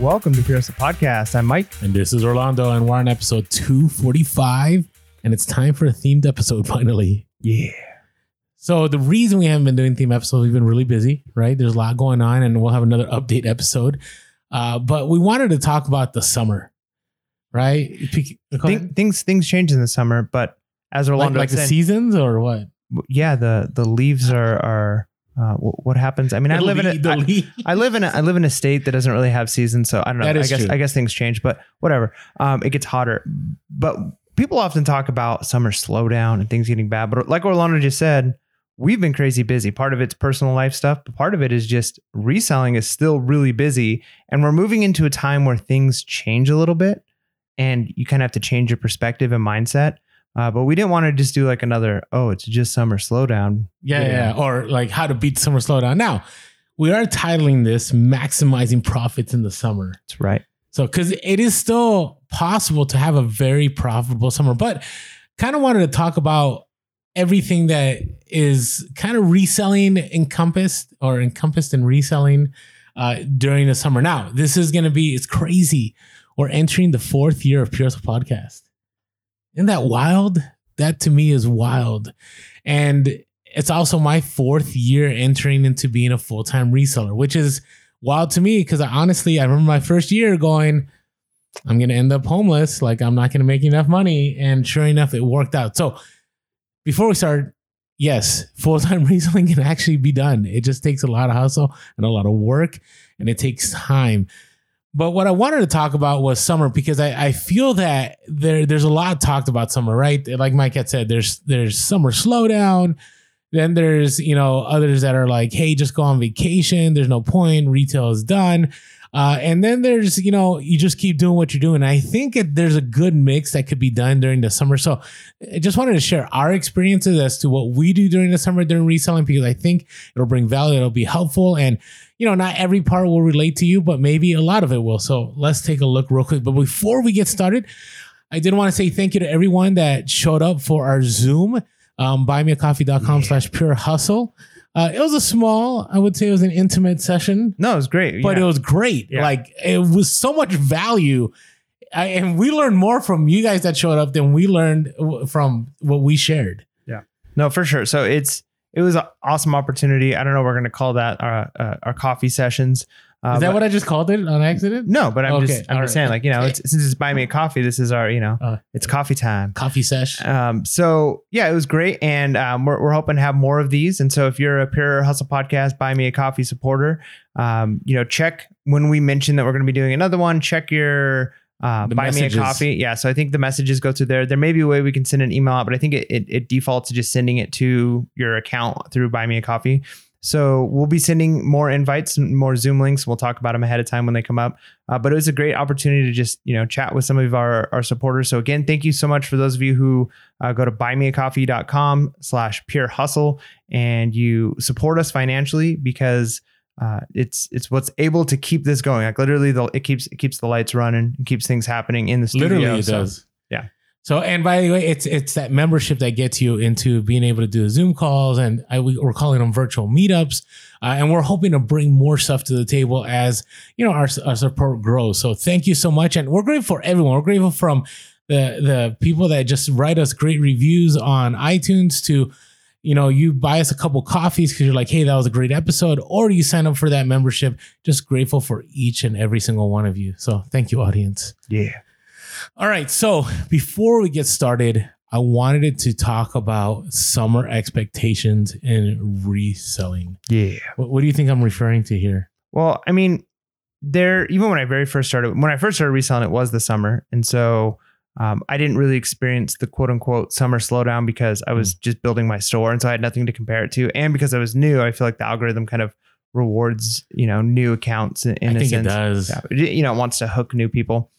Welcome to Pure Hustle Podcast. I'm Mike. And this is Orlando, and we're on episode 245, and it's time for a themed episode finally. Yeah. So, the reason we haven't been doing theme episodes, we've been really busy, right? There's a lot going on, and we'll have another update episode. Uh, but we wanted to talk about the summer, right? Things things change in the summer, but as Orlando like the said, seasons or what? yeah, the the leaves are are uh, wh- what happens. I mean, I live in a, I. I live in a I live in a state that doesn't really have seasons, so I don't know. I guess true. I guess things change, but whatever. Um, it gets hotter, but people often talk about summer slowdown and things getting bad. But like Orlando just said, we've been crazy busy. Part of it's personal life stuff, but part of it is just reselling is still really busy, and we're moving into a time where things change a little bit, and you kind of have to change your perspective and mindset. Uh, but we didn't want to just do like another, oh, it's just summer slowdown. Yeah, Yeah. yeah, or like how to beat summer slowdown. Now, we are titling this "Maximizing Profits in the Summer." That's right. So, because it is still possible to have a very profitable summer, but kind of wanted to talk about everything that is kind of reselling encompassed or encompassed in reselling uh, during the summer. Now, this is going to be, it's crazy. We're entering the fourth year of Pure Podcast. Isn't that wild? That to me is wild. And it's also my fourth year entering into being a full time reseller, which is wild to me because I honestly, I remember my first year going, I'm going to end up homeless. Like, I'm not going to make enough money. And sure enough, it worked out. So, before we start, yes, full time reselling can actually be done. It just takes a lot of hustle and a lot of work, and it takes time. But what I wanted to talk about was summer because I, I feel that there there's a lot talked about summer, right? Like Mike had said, there's there's summer slowdown. Then there's you know others that are like, hey, just go on vacation. There's no point. Retail is done. Uh, and then there's you know you just keep doing what you're doing. I think it, there's a good mix that could be done during the summer. So I just wanted to share our experiences as to what we do during the summer during reselling because I think it'll bring value. It'll be helpful and you know, not every part will relate to you, but maybe a lot of it will. So let's take a look real quick. But before we get started, I did want to say thank you to everyone that showed up for our Zoom, um, buymeacoffee.com slash pure hustle. Uh, it was a small, I would say it was an intimate session, No, it was great. but yeah. it was great. Yeah. Like it was so much value. I, and we learned more from you guys that showed up than we learned from what we shared. Yeah. No, for sure. So it's it was an awesome opportunity. I don't know. We're going to call that our uh, our coffee sessions. Uh, Is that but- what I just called it on accident? No, but I'm Okay, just I'm just right. saying like you know it's, since it's buy me a coffee. This is our you know Uh, it's coffee time. Coffee sesh. Um, so yeah, it was great, and um, we're we're hoping to have more of these. And so if you're a Pure Hustle Podcast Buy Me a Coffee supporter, um, you know check when we mention that we're going to be doing another one. Check your uh, buy me a coffee. Yeah, so I think the messages go to there. There may be a way we can send an email out, but I think it, it, it defaults to just sending it to your account through Buy Me a Coffee. So we'll be sending more invites and more Zoom links. We'll talk about them ahead of time when they come up. Uh, but it was a great opportunity to just you know chat with some of our our supporters. So again, thank you so much for those of you who uh, go to buymeacoffee.com slash pure hustle and you support us financially because uh, it's it's what's able to keep this going. Like literally, the, it keeps it keeps the lights running, it keeps things happening in the studio. Literally, it So, does. So, and by the way, it's it's that membership that gets you into being able to do the Zoom calls, and I, we, we're calling them virtual meetups, uh, and we're hoping to bring more stuff to the table as you know our, our support grows. So, thank you so much, and we're grateful for everyone. We're grateful from the the people that just write us great reviews on iTunes to you know you buy us a couple coffees because you're like hey that was a great episode or you sign up for that membership just grateful for each and every single one of you so thank you audience Yeah. All right. So before we get started, I wanted to talk about summer expectations in reselling. Yeah. What, what do you think I'm referring to here? Well, I mean, there even when I very first started, when I first started reselling, it was the summer, and so um, I didn't really experience the quote unquote summer slowdown because I was just building my store, and so I had nothing to compare it to, and because I was new, I feel like the algorithm kind of rewards you know new accounts in, in I a think sense. it does. You know, it wants to hook new people.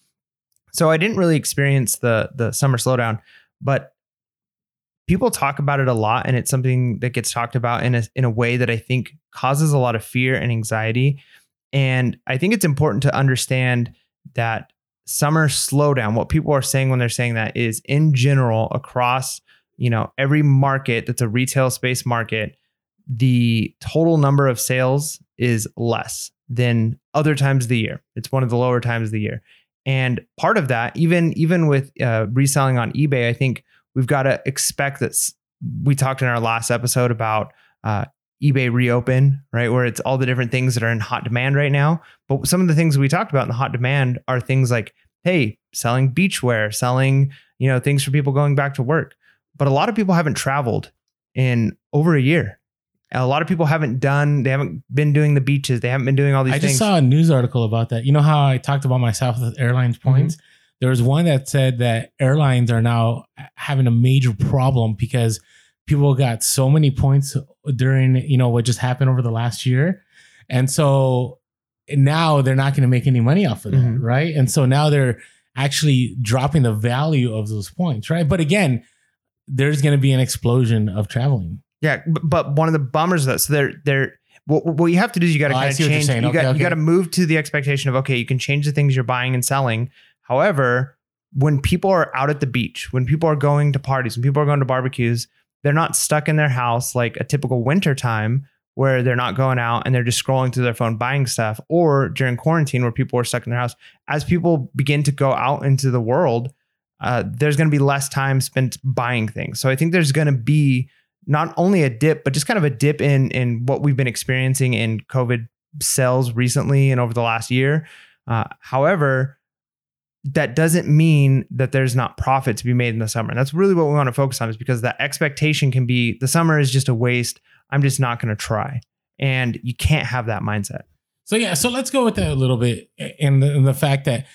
So I didn't really experience the the summer slowdown, but people talk about it a lot, and it's something that gets talked about in a in a way that I think causes a lot of fear and anxiety. And I think it's important to understand that summer slowdown, what people are saying when they're saying that is in general across, you know, every market that's a retail space market, the total number of sales is less than other times of the year. It's one of the lower times of the year. And part of that, even even with uh, reselling on eBay, I think we've got to expect that. We talked in our last episode about uh, eBay reopen, right? Where it's all the different things that are in hot demand right now. But some of the things we talked about in the hot demand are things like, hey, selling beachwear, selling you know things for people going back to work. But a lot of people haven't traveled in over a year. A lot of people haven't done. They haven't been doing the beaches. They haven't been doing all these I things. just saw a news article about that. You know how I talked about my Southwest Airlines Mm-hmm. points? There was one that said that airlines are now having a major problem because people got so many points during, you know, what just happened over the last year. And so now they're not going to make any money off of that, Mhm. right? And so now they're actually dropping the value of those points, right? But again, there's going to be an explosion of traveling. Yeah, but one of the bummers of that, so they're they're what, what you have to do is you got to Oh, kind of see what you're change. saying. You Okay, got okay. you got to move to the expectation of okay, you can change the things you're buying and selling. However, when people are out at the beach, when people are going to parties, when people are going to barbecues, they're not stuck in their house like a typical winter time where they're not going out and they're just scrolling through their phone buying stuff, or during quarantine where people are stuck in their house. As people begin to go out into the world, uh, there's going to be less time spent buying things. So I think there's going to be not only a dip, but just kind of a dip in in what we've been experiencing in COVID sales recently and over the last year. Uh, however, that doesn't mean that there's not profit to be made in the summer. And that's really what we want to focus on, is because that expectation can be the summer is just a waste. I'm just not going to try, and you can't have that mindset. So yeah, so let's go with that a little bit, and the, and the fact that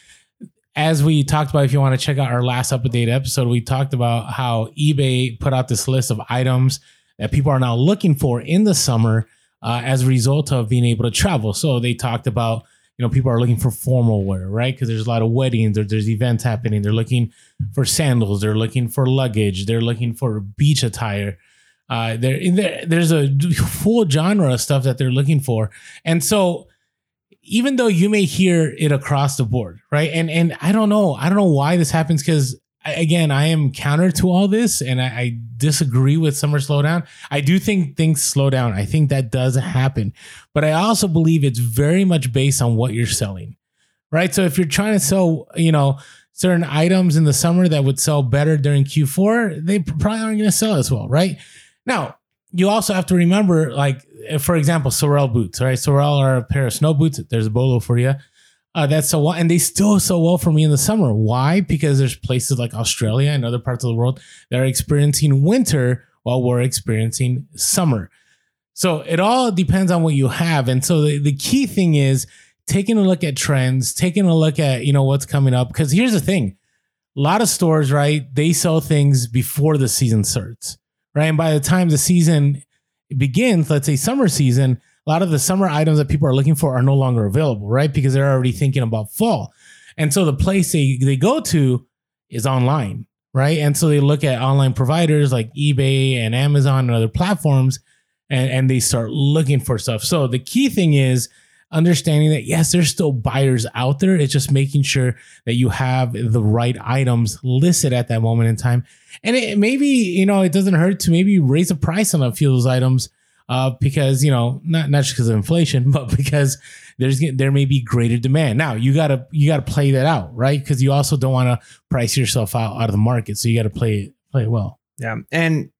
as we talked about, if you want to check out our last update episode, we talked about how eBay put out this list of items that people are now looking for in the summer uh, as a result of being able to travel. So they talked about you know people are looking for formal wear, right? Because there's a lot of weddings or there's events happening. They're looking for sandals. They're looking for luggage. They're looking for beach attire. Uh, there, there, there's a full genre of stuff that they're looking for, and so even though you may hear it across the board, right? And and I don't know, I don't know why this happens because again, I am counter to all this, and I, I disagree with summer slowdown. I do think things slow down. I think that does happen, but I also believe it's very much based on what you're selling, right? So if you're trying to sell, you know. Certain items in the summer that would sell better during Q4, they probably aren't going to sell as well, right? Now, you also have to remember, like, for example, Sorel boots, right? Sorel are a pair of snow boots. There's a bolo for you. Uh, that's so well, and they still so well for me in the summer. Why? Because there's places like Australia and other parts of the world that are experiencing winter while we're experiencing summer. So it all depends on what you have. And so the, the key thing is taking a look at trends, taking a look at, you know, what's coming up. Because here's the thing. A lot of stores, right? They sell things before the season starts right? And by the time the season begins, let's say summer season, a lot of the summer items that people are looking for are no longer available, right? Because they're already thinking about fall. And so the place they, they go to is online, right? And so they look at online providers like eBay and Amazon and other platforms and, and they start looking for stuff. So the key thing is understanding that yes, there's still buyers out there. It's just making sure that you have the right items listed at that moment in time. And it maybe, you know, it doesn't hurt to maybe raise the price on a few of those items uh, because, you know, not, not just because of inflation, but because there's there may be greater demand. Now you gotta you gotta play that out, right? Because you also don't want to price yourself out out of the market. So you gotta play it play it well. Yeah. And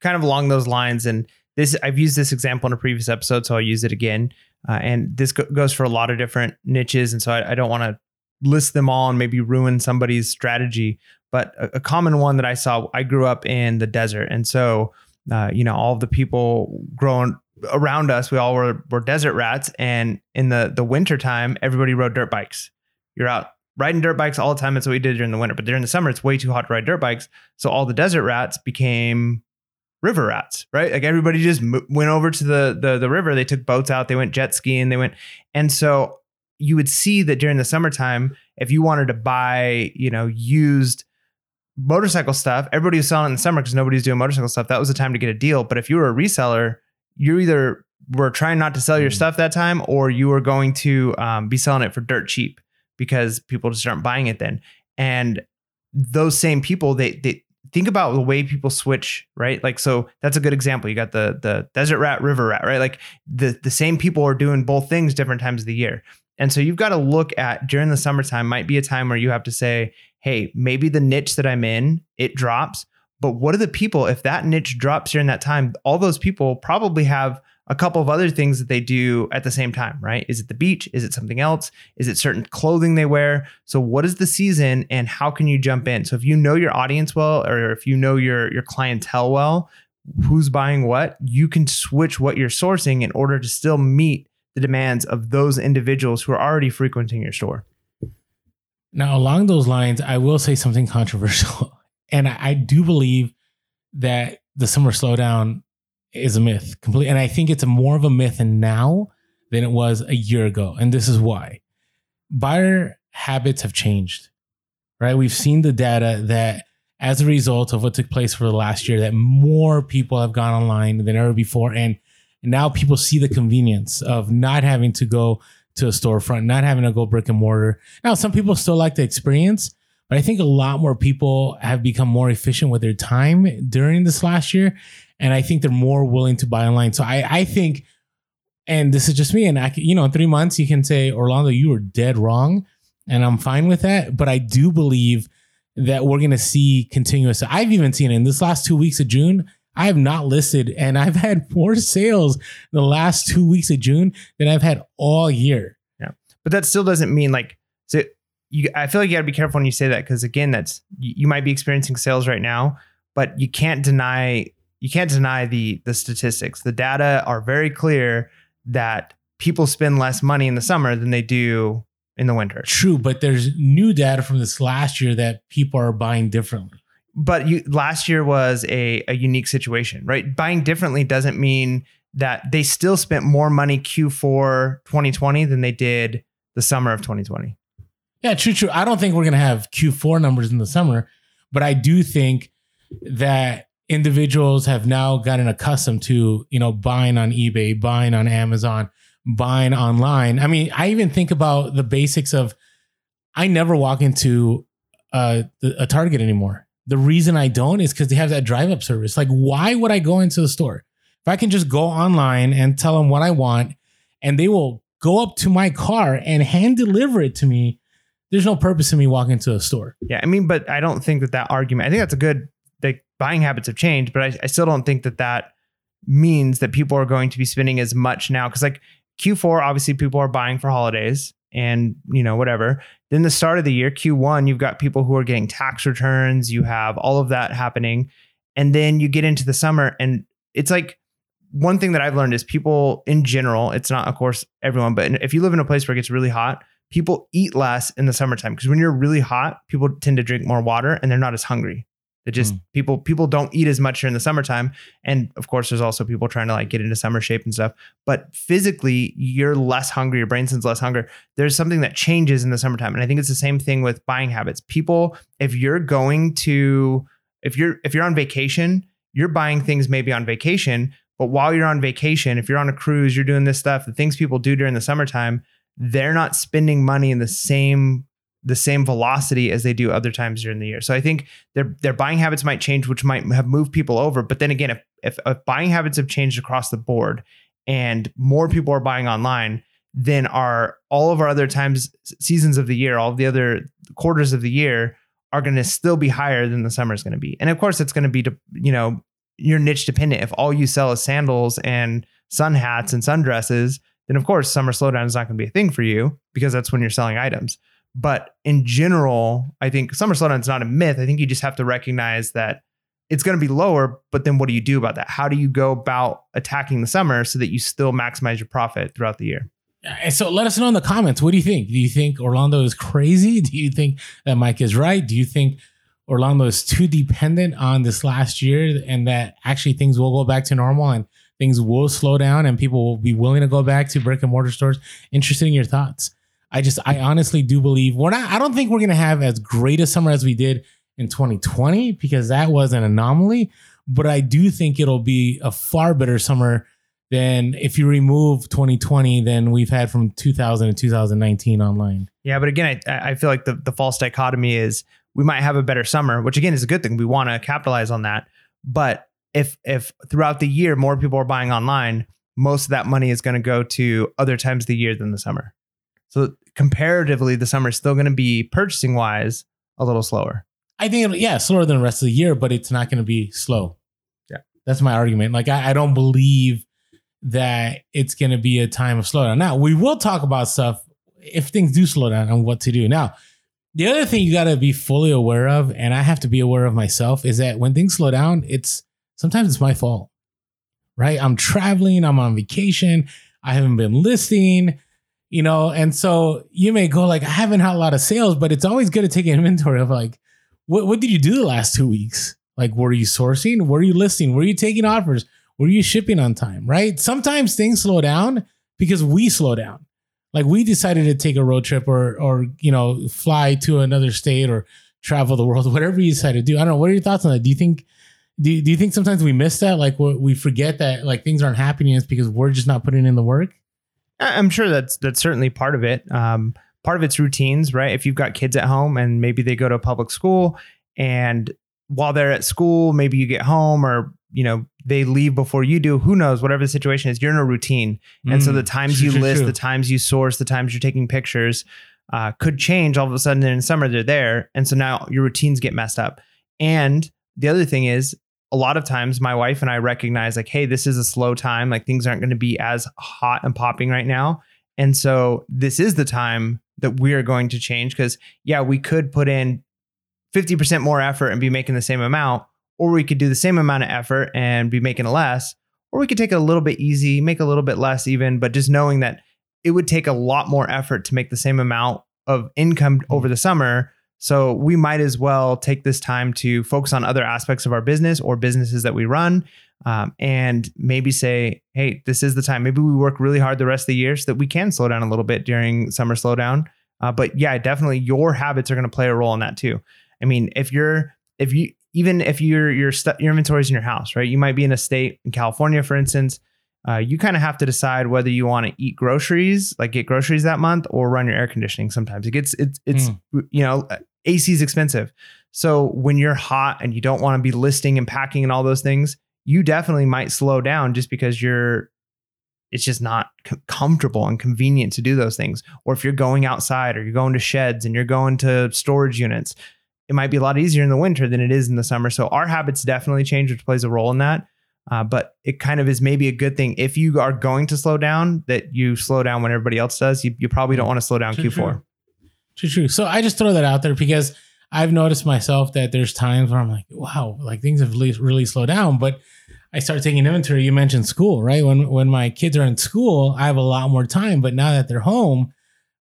kind of along those lines, and this, I've used this example in a previous episode, so I'll use it again. Uh, and this go- goes for a lot of different niches. And so I, I don't want to list them all and maybe ruin somebody's strategy. But a, a common one that I saw, I grew up in the desert. And so, uh, you know, all the people growing around us, we all were, were desert rats. And in the, the winter time, everybody rode dirt bikes. You're out riding dirt bikes all the time. That's what we did during the winter. But during the summer, it's way too hot to ride dirt bikes. So all the desert rats became river rats, right? Like everybody just mo- went over to the, the the river. They took boats out. They went jet skiing. They went, and so you would see that during the summertime, if you wanted to buy, you know, used motorcycle stuff, everybody was selling in the summer because nobody's doing motorcycle stuff. That was the time to get a deal. But if you were a reseller, you either were trying not to sell your Mm. stuff that time, or you were going to um, be selling it for dirt cheap because people just aren't buying it then. And those same people, they they think about the way people switch, right? Like, so that's a good example. You got the the desert rat, river rat, right? Like the the same people are doing both things different times of the year. And so you've got to look at during the summertime might be a time where you have to say, hey, maybe the niche that I'm in, it drops. But what are the people, if that niche drops during that time, all those people probably have a couple of other things that they do at the same time, right? Is it the beach? Is it something else? Is it certain clothing they wear? So what is the season and how can you jump in? So if you know your audience well or if you know your your clientele well, who's buying what, you can switch what you're sourcing in order to still meet the demands of those individuals who are already frequenting your store. Now, along those lines, I will say something controversial. And I, do believe that the summer slowdown is a myth completely. And I think it's more of a myth now than it was a year ago. And this is why buyer habits have changed, right? We've seen the data that as a result of what took place for the last year, that more people have gone online than ever before. And now people see the convenience of not having to go to a storefront, not having to go brick and mortar. Now, some people still like the experience, but I think a lot more people have become more efficient with their time during this last year. And I think they're more willing to buy online. So I, I think, and this is just me, and I, you know, in three months, you can say, Orlando, you were dead wrong. And I'm fine with that. But I do believe that we're going to see continuous. I've even seen it in this last two weeks of June. I have not listed, and I've had more sales the last two weeks of June than I've had all year. Yeah, but that still doesn't mean like so. You, I feel like you got to be careful when you say that because again, that's you, you might be experiencing sales right now, but you can't deny you can't deny the the statistics. The data are very clear that people spend less money in the summer than they do in the winter. True, but there's new data from this last year that people are buying differently but you, last year was a, a unique situation, right? Buying differently doesn't mean that they still spent more money Q4 2020 than they did the summer of 2020. Yeah, true, true. I don't think we're going to have Q4 numbers in the summer, but I do think that individuals have now gotten accustomed to, you know, buying on eBay, buying on Amazon, buying online. I mean, I even think about the basics of I never walk into uh, a Target anymore. The reason I don't is because they have that drive up service. Like, why would I go into the store? If I can just go online and tell them what I want and they will go up to my car and hand deliver it to me, there's no purpose in me walking to a store. Yeah. I mean, but I don't think that that argument, I think that's a good, buying habits have changed, but I, I still don't think that that means that people are going to be spending as much now. Cause, like, Q4, obviously, people are buying for holidays and you know whatever. Then the start of the year q1 you've got people who are getting tax returns you have all of that happening and then you get into the summer and it's like one thing that i've learned is people in general it's not of course everyone but if you live in a place where it gets really hot people eat less in the summertime. Because when you're really hot people tend to drink more water and they're not as hungry that just mm. people people don't eat as much during the summertime, and of course, there's also people trying to like get into summer shape and stuff. But physically, you're less hungry. Your brain sends less hunger. There's something that changes in the summertime, and I think it's the same thing with buying habits. People, if you're going to, if you're if you're on vacation, you're buying things maybe on vacation. But while you're on vacation, if you're on a cruise, you're doing this stuff. The things people do during the summertime, they're not spending money in the same the same velocity as they do other times during the year. So I think their their buying habits might change, which might have moved people over. But then again, if, if, if buying habits have changed across the board and more people are buying online, then our all of our other times seasons of the year, all of the other quarters of the year are going to still be higher than the summer is going to be. And of course, it's going to be you know your niche dependent. If all you sell is sandals and sun hats and sundresses, then of course summer slowdown is not going to be a thing for you because that's when you're selling items. But in general, I think summer slowdown is not a myth. I think you just have to recognize that it's going to be lower. But then what do you do about that? How do you go about attacking the summer so that you still maximize your profit throughout the year? So let us know in the comments. What do you think? Do you think Orlando is crazy? Do you think that Mike is right? Do you think Orlando is too dependent on this last year and that actually things will go back to normal and things will slow down and people will be willing to go back to brick and mortar stores? Interested in your thoughts. I just, I honestly do believe we're not, I don't think we're going to have as great a summer as we did in 2020 because that was an anomaly. But I do think it'll be a far better summer than if you remove 2020 than we've had from 2000 to 2019 online. Yeah, but again, I, I feel like the, the false dichotomy is we might have a better summer, which again is a good thing. We want to capitalize on that. But if if throughout the year more people are buying online, most of that money is going to go to other times of the year than the summer. So comparatively, the summer is still going to be purchasing wise a little slower. I think, yeah, slower than the rest of the year, but it's not going to be slow. Yeah. That's my argument. Like, I, I don't believe that it's going to be a time of slowdown. Now, we will talk about stuff if things do slow down and what to do. Now, the other thing you got to be fully aware of, and I have to be aware of myself, is that when things slow down, it's sometimes it's my fault, right? I'm traveling, I'm on vacation, I haven't been listing, you know, and so you may go like, I haven't had a lot of sales, but it's always good to take inventory of like, what, what did you do the last two weeks? Like, were you sourcing? Were you listing? Were you taking offers? Were you shipping on time? Right? Sometimes things slow down because we slow down. Like we decided to take a road trip or or you know fly to another state or travel the world, whatever you decide to do. I don't know. What are your thoughts on that? Do you think do, do you think sometimes we miss that? Like we forget that like things aren't happening. It's because we're just not putting in the work. I'm sure that's that's certainly part of it. Um, part of it's routines, right? If you've got kids at home and maybe they go to a public school and while they're at school, maybe you get home or you know they leave before you do. Who knows? Whatever the situation is, you're in a routine, and mm, so the times true, you list, true. the times you source, the times you're taking pictures uh, could change. All of a sudden, in summer they're there, and so now your routines get messed up. And the other thing is, a lot of times my wife and I recognize like, hey, this is a slow time. Like things aren't going to be as hot and popping right now, and so this is the time that we are going to change because yeah, we could put in 50% more effort and be making the same amount or we could do the same amount of effort and be making less, or we could take it a little bit easy, make a little bit less even, but just knowing that it would take a lot more effort to make the same amount of income over the summer. So we might as well take this time to focus on other aspects of our business or businesses that we run. Um, and maybe say, hey, this is the time. Maybe we work really hard the rest of the year so that we can slow down a little bit during summer slowdown. Uh, but yeah, definitely your habits are going to play a role in that too. I mean, if you're if you even if your your st- your inventory is in your house, right? You might be in a state in California, for instance. Uh, you kind of have to decide whether you want to eat groceries, like get groceries that month, or run your air conditioning. Sometimes it gets it's it's mm. you know AC is expensive. So when you're hot and you don't want to be listing and packing and all those things, you definitely might slow down just because you're it's just not c- comfortable and convenient to do those things. Or if you're going outside or you're going to sheds and you're going to storage units, it might be a lot easier in the winter than it is in the summer. So our habits definitely change, which plays a role in that. Uh, but it kind of is maybe a good thing if you are going to slow down that you slow down when everybody else does. You, you probably don't want to slow down true, Q4. True. true, true. So I just throw that out there because I've noticed myself that there's times where I'm like, wow, like things have really, really slowed down. But I start taking inventory. You mentioned school, right? When when my kids are in school, I have a lot more time. But now that they're home,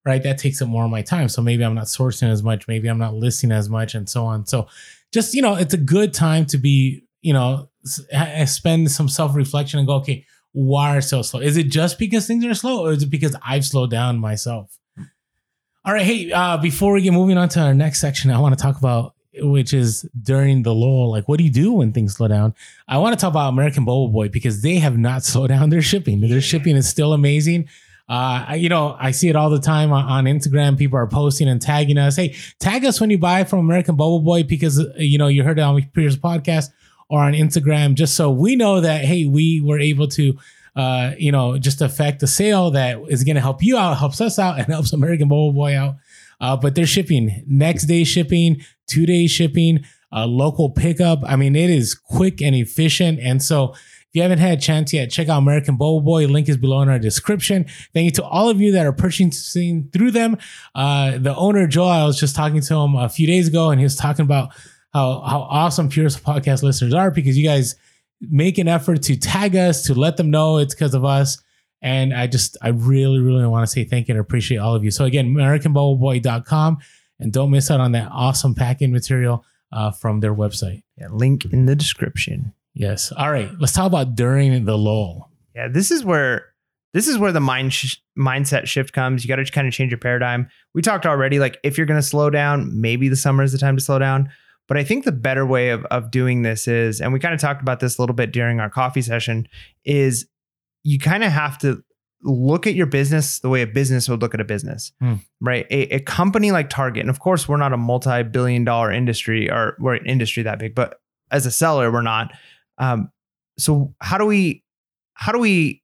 right? That takes up more of my time. So maybe I'm not sourcing as much, maybe I'm not listing as much, and so on. So just, you know, it's a good time to be, you know, spend some self reflection and go, okay, why are so slow? Is it just because things are slow or is it because I've slowed down myself? All right. Hey, uh, before we get moving on to our next section, I want to talk about which is during the lull. Like, what do you do when things slow down? I want to talk about American Bubble Boy because they have not slowed down their shipping. Their shipping is still amazing. Uh, you know, I see it all the time on, on, Instagram. People are posting and tagging us. Hey, tag us when you buy from American Bubble Boy because you know you heard it on previous podcast or on Instagram, just so we know that hey, we were able to, uh, you know, just affect the sale that is going to help you out, helps us out, and helps American Bubble Boy out. Uh, but they're shipping next day shipping, two day shipping, uh, local pickup. I mean, it is quick and efficient, and so if you haven't had a chance yet, check out American Bubble Boy. Link is below in our description. Thank you to all of you that are purchasing through them. Uh, the owner, Joel, I was just talking to him a few days ago, and he was talking about how, how awesome Pure Hustle Podcast listeners are because you guys make an effort to tag us, to let them know it's because of us. And I just, I really, really want to say thank you and appreciate all of you. So again, AmericanBubbleBoy.com. And don't miss out on that awesome packing material uh, from their website. Yeah, link in the description. Yes. All right. Let's talk about during the lull. Yeah, this is where this is where the mind sh- mindset shift comes. You got to kind of change your paradigm. We talked already, like if you're going to slow down, maybe the summer is the time to slow down. But I think the better way of of doing this is, and we kind of talked about this a little bit during our coffee session, is you kind of have to look at your business the way a business would look at a business, Hmm. right? A, a company like Target, and of course, we're not a multi-billion dollar industry or we're an industry that big, but as a seller, we're not. Um, so how do we how do we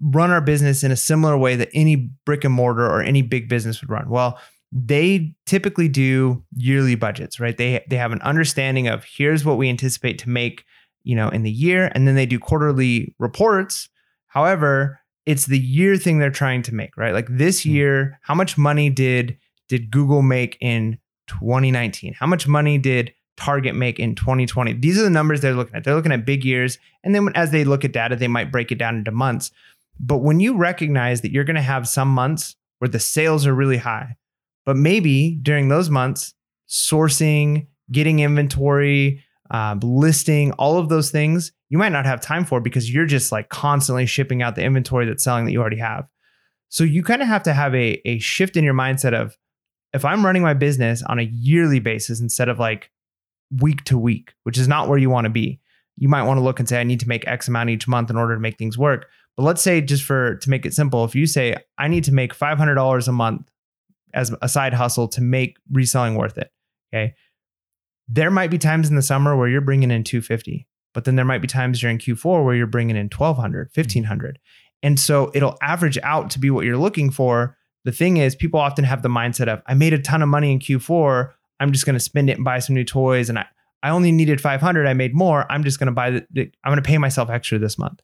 run our business in a similar way that any brick and mortar or any big business would run? Well, they typically do yearly budgets, right? They they have an understanding of here's what we anticipate to make, you know, in the year, and then they do quarterly reports. However, it's the year thing they're trying to make, right? Like this Hmm. year, how much money did did Google make in 2019? How much money did Target make in 2020? These are the numbers they're looking at. They're looking at big years, and then as they look at data, they might break it down into months. But when you recognize that you're going to have some months where the sales are really high, but maybe during those months, sourcing, getting inventory, um, listing, all of those things, you might not have time for because you're just like constantly shipping out the inventory that's selling that you already have. So you kind of have to have a, a shift in your mindset of if I'm running my business on a yearly basis instead of like week to week, which is not where you want to be. You might want to look and say, I need to make X amount each month in order to make things work. But let's say, just for to make it simple, if you say, I need to make $500 a month as a side hustle to make reselling worth it, okay, there might be times in the summer where you're bringing in 250, but then there might be times during Q4 where you're bringing in 1200, 1500. Mm-hmm. And so it'll average out to be what you're looking for. The thing is, people often have the mindset of, I made a ton of money in Q4. I'm just going to spend it and buy some new toys. And I, I only needed 500. I made more. I'm just going to buy the, the I'm going to pay myself extra this month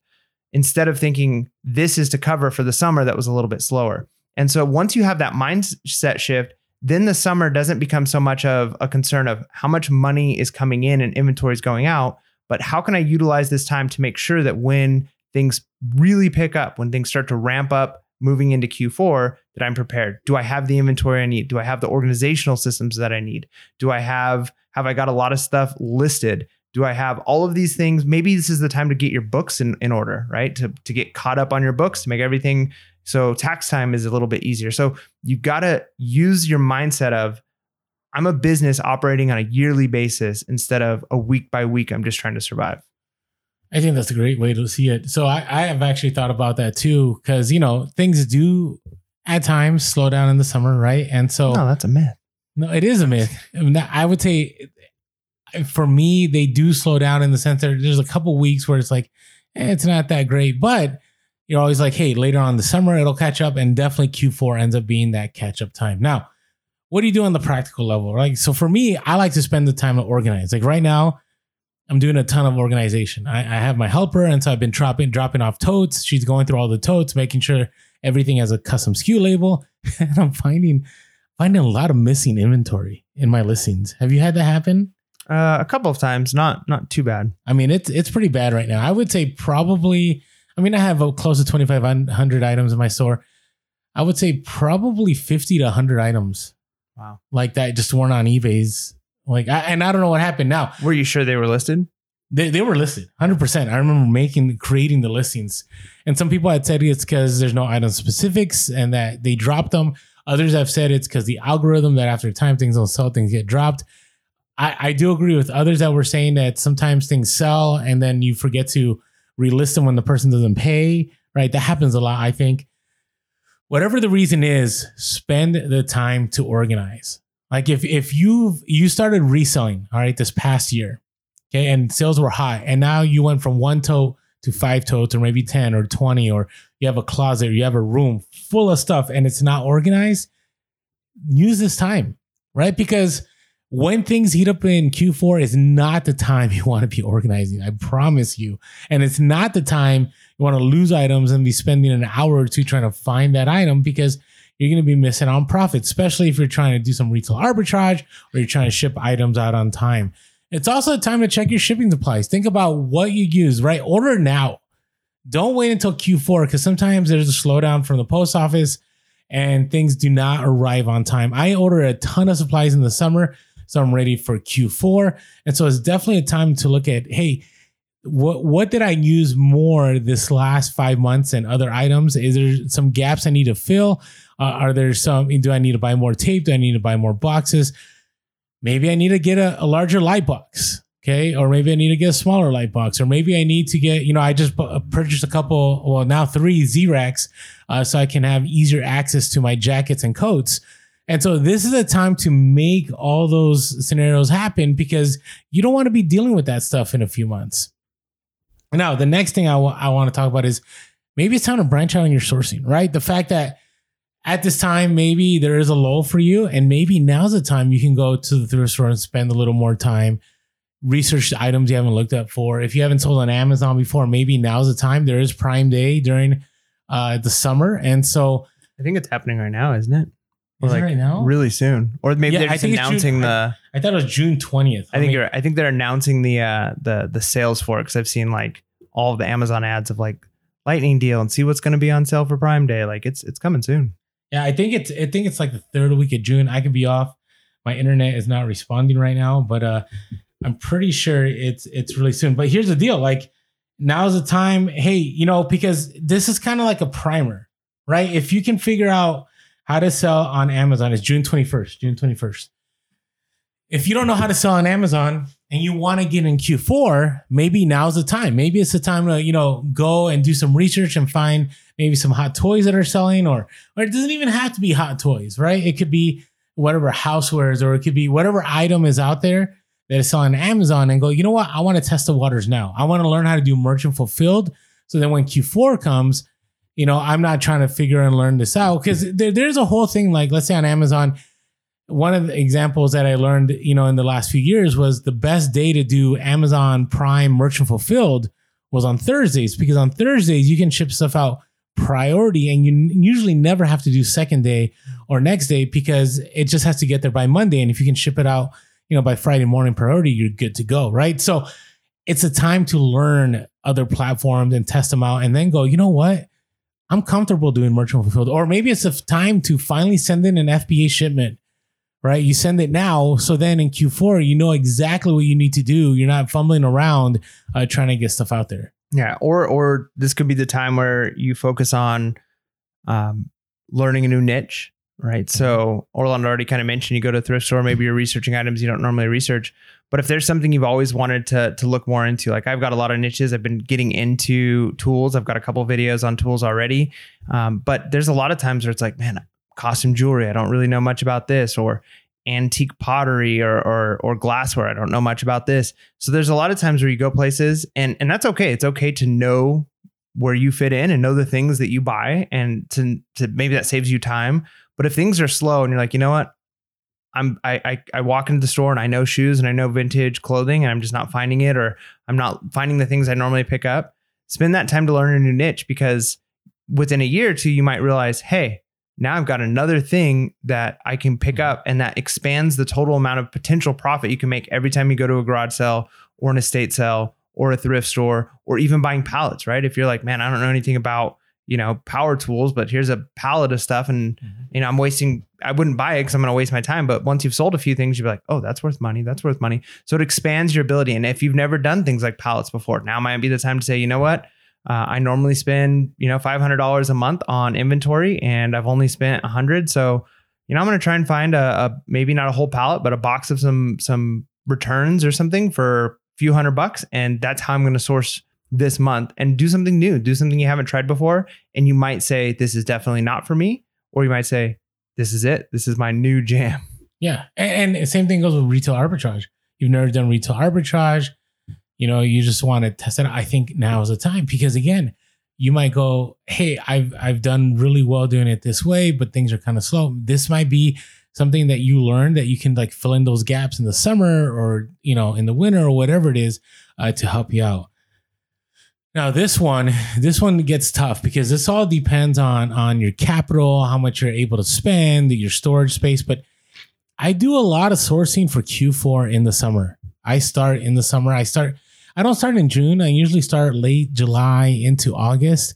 instead of thinking this is to cover for the summer that was a little bit slower. And so once you have that mindset shift, then the summer doesn't become so much of a concern of how much money is coming in and inventory is going out, but how can I utilize this time to make sure that when things really pick up, when things start to ramp up moving into Q4, that I'm prepared. Do I have the inventory I need? Do I have the organizational systems that I need? Do I have have I got a lot of stuff listed? Do I have all of these things? Maybe this is the time to get your books in, in order, right? To, to get caught up on your books, to make everything so tax time is a little bit easier. So you got to use your mindset of I'm a business operating on a yearly basis instead of a week by week. I'm just trying to survive. I think that's a great way to see it. So I, I have actually thought about that too, because you know things do at times slow down in the summer, right? And so No, that's a myth. no, it is a myth. I, mean, I would say for me, they do slow down in the sense that there's a couple weeks where it's like eh, it's not that great, but you're always like, hey, later on in the summer it'll catch up, and definitely Q4 ends up being that catch up time. Now, what do you do on the practical level, right? So for me, I like to spend the time to organize. Like right now, I'm doing a ton of organization. I, I have my helper, and so I've been dropping dropping off totes. She's going through all the totes, making sure everything has a custom SKU label, and I'm finding finding a lot of missing inventory in my listings. Have you had that happen? Uh, a couple of times, not not too bad. I mean, it's it's pretty bad right now. I would say probably. I mean, I have uh, close to 2,500 items in my store. I would say probably 50 to 100 items Wow. like that just weren't on eBay's. Like, I, and I don't know what happened now. Were you sure they were listed? They, they were listed 100%. I remember making, creating the listings. And some people had said it's because there's no item specifics and that they dropped them. Others have said it's because the algorithm that after time things don't sell, things get dropped. I, I do agree with others that were saying that sometimes things sell and then you forget to relist them when the person doesn't pay, right? That happens a lot, I think. Whatever the reason is, spend the time to organize. Like if if you've you started reselling, all right, this past year, okay, and sales were high, and now you went from one tote to five totes, or maybe ten or twenty, or you have a closet, or you have a room full of stuff, and it's not organized. Use this time, right? Because when things heat up in Q4 is not the time you want to be organizing. I promise you. And it's not the time you want to lose items and be spending an hour or two trying to find that item because you're going to be missing on profit, especially if you're trying to do some retail arbitrage or you're trying to ship items out on time. It's also a time to check your shipping supplies. Think about what you use, right? Order now. Don't wait until Q4 because sometimes there's a slowdown from the post office and things do not arrive on time. I order a ton of supplies in the summer so I'm ready for Q4. And so it's definitely a time to look at, hey, what what did I use more this last five months and other items? Is there some gaps I need to fill? Uh, are there some? Do I need to buy more tape? Do I need to buy more boxes? Maybe I need to get a, a larger light box. Okay. Or maybe I need to get a smaller light box, or maybe I need to get, you know, I just purchased a couple, well, now three Z racks uh, so I can have easier access to my jackets and coats. And so this is a time to make all those scenarios happen because you don't want to be dealing with that stuff in a few months. Now, the next thing I want to talk about is maybe it's time to branch out on your sourcing, right? The fact that at this time, maybe there is a lull for you, and maybe now's the time you can go to the thrift store and spend a little more time, research items you haven't looked at for. If you haven't sold on Amazon before, maybe now's the time. There is Prime Day during uh, the summer, and so I think it's happening right now, isn't it? Is it right now? really soon, or maybe Yeah, they're just announcing June- the. I thought it was June twentieth. I think you're. I think they're announcing the uh the the sales for it because I've seen like all the Amazon ads of like lightning deal and see what's going to be on sale for Prime Day. Like it's it's coming soon. Yeah, I think it's I think it's like the third week of June. I could be off. My internet is not responding right now, but uh I'm pretty sure it's it's really soon. But here's the deal: like now's the time. Hey, you know, because this is kind of like a primer, right? If you can figure out how to sell on Amazon, is June 21st. June 21st. If you don't know how to sell on Amazon and you want to get in Q4, maybe now's the time. Maybe it's the time to, you know, go and do some research and find maybe some hot toys that are selling or or it doesn't even have to be hot toys, right? It could be whatever housewares or it could be whatever item is out there that is selling on Amazon and go, you know what? I want to test the waters now. I want to learn how to do merchant fulfilled. So then when Q4 comes, you know, I'm not trying to figure and learn this out because there, there's a whole thing like, let's say on Amazon, one of the examples that I learned, you know, in the last few years was the best day to do Amazon Prime merchant fulfilled was on Thursdays because on Thursdays you can ship stuff out priority and you usually never have to do second day or next day because it just has to get there by Monday. And if you can ship it out, you know, by Friday morning priority, you're good to go, right? So it's a time to learn other platforms and test them out and then go, you know what? I'm comfortable doing merchant fulfilled. Or maybe it's a time to finally send in an FBA shipment, right? You send it now. So then in Q4, you know exactly what you need to do. You're not fumbling around uh, trying to get stuff out there. Yeah, or or this could be the time where you focus on um, learning a new niche, right? So Orlando already kind of mentioned you go to a thrift store, maybe you're researching items you don't normally research. But if there's something you've always wanted to to look more into, like I've got a lot of niches, I've been getting into tools. I've got a couple videos on tools already, um, but there's a lot of times where it's like, man, costume jewelry, I don't really know much about this, or antique pottery or, or or glassware. I don't know much about this. So there's a lot of times where you go places and and that's okay. It's okay to know where you fit in and know the things that you buy and to to maybe that saves you time. But if things are slow and you're like, you know what? I'm I, I I walk into the store and I know shoes and I know vintage clothing and I'm just not finding it or I'm not finding the things I normally pick up. Spend that time to learn a new niche because within a year or two you might realize, hey, now I've got another thing that I can pick mm-hmm. up and that expands the total amount of potential profit you can make every time you go to a garage sale or an estate sale or a thrift store or even buying pallets, right? If you're like, man, I don't know anything about, you know, power tools, but here's a pallet of stuff and, you know, I'm wasting, I wouldn't buy it because I'm going to waste my time. But once you've sold a few things, you'd be like, oh, that's worth money. That's worth money. So it expands your ability. And if you've never done things like pallets before, now might be the time to say, you know what? Uh, I normally spend, you know, five hundred dollars a month on inventory, and I've only spent a hundred. So, you know, I'm going to try and find a, a maybe not a whole pallet, but a box of some some returns or something for a few hundred bucks, and that's how I'm going to source this month and do something new, do something you haven't tried before, and you might say this is definitely not for me, or you might say this is it, this is my new jam. Yeah. And, and same thing goes with retail arbitrage. You've never done retail arbitrage. You know, you just want to test it. I think now is the time because again, you might go, Hey, I've I've done really well doing it this way, but things are kind of slow. This might be something that you learn that you can like fill in those gaps in the summer or you know in the winter or whatever it is uh, to help you out. Now this one, this one gets tough because this all depends on on your capital, how much you're able to spend, your storage space. But I do a lot of sourcing for Q4 in the summer. I start in the summer. I start. I don't start in June. I usually start late July into August.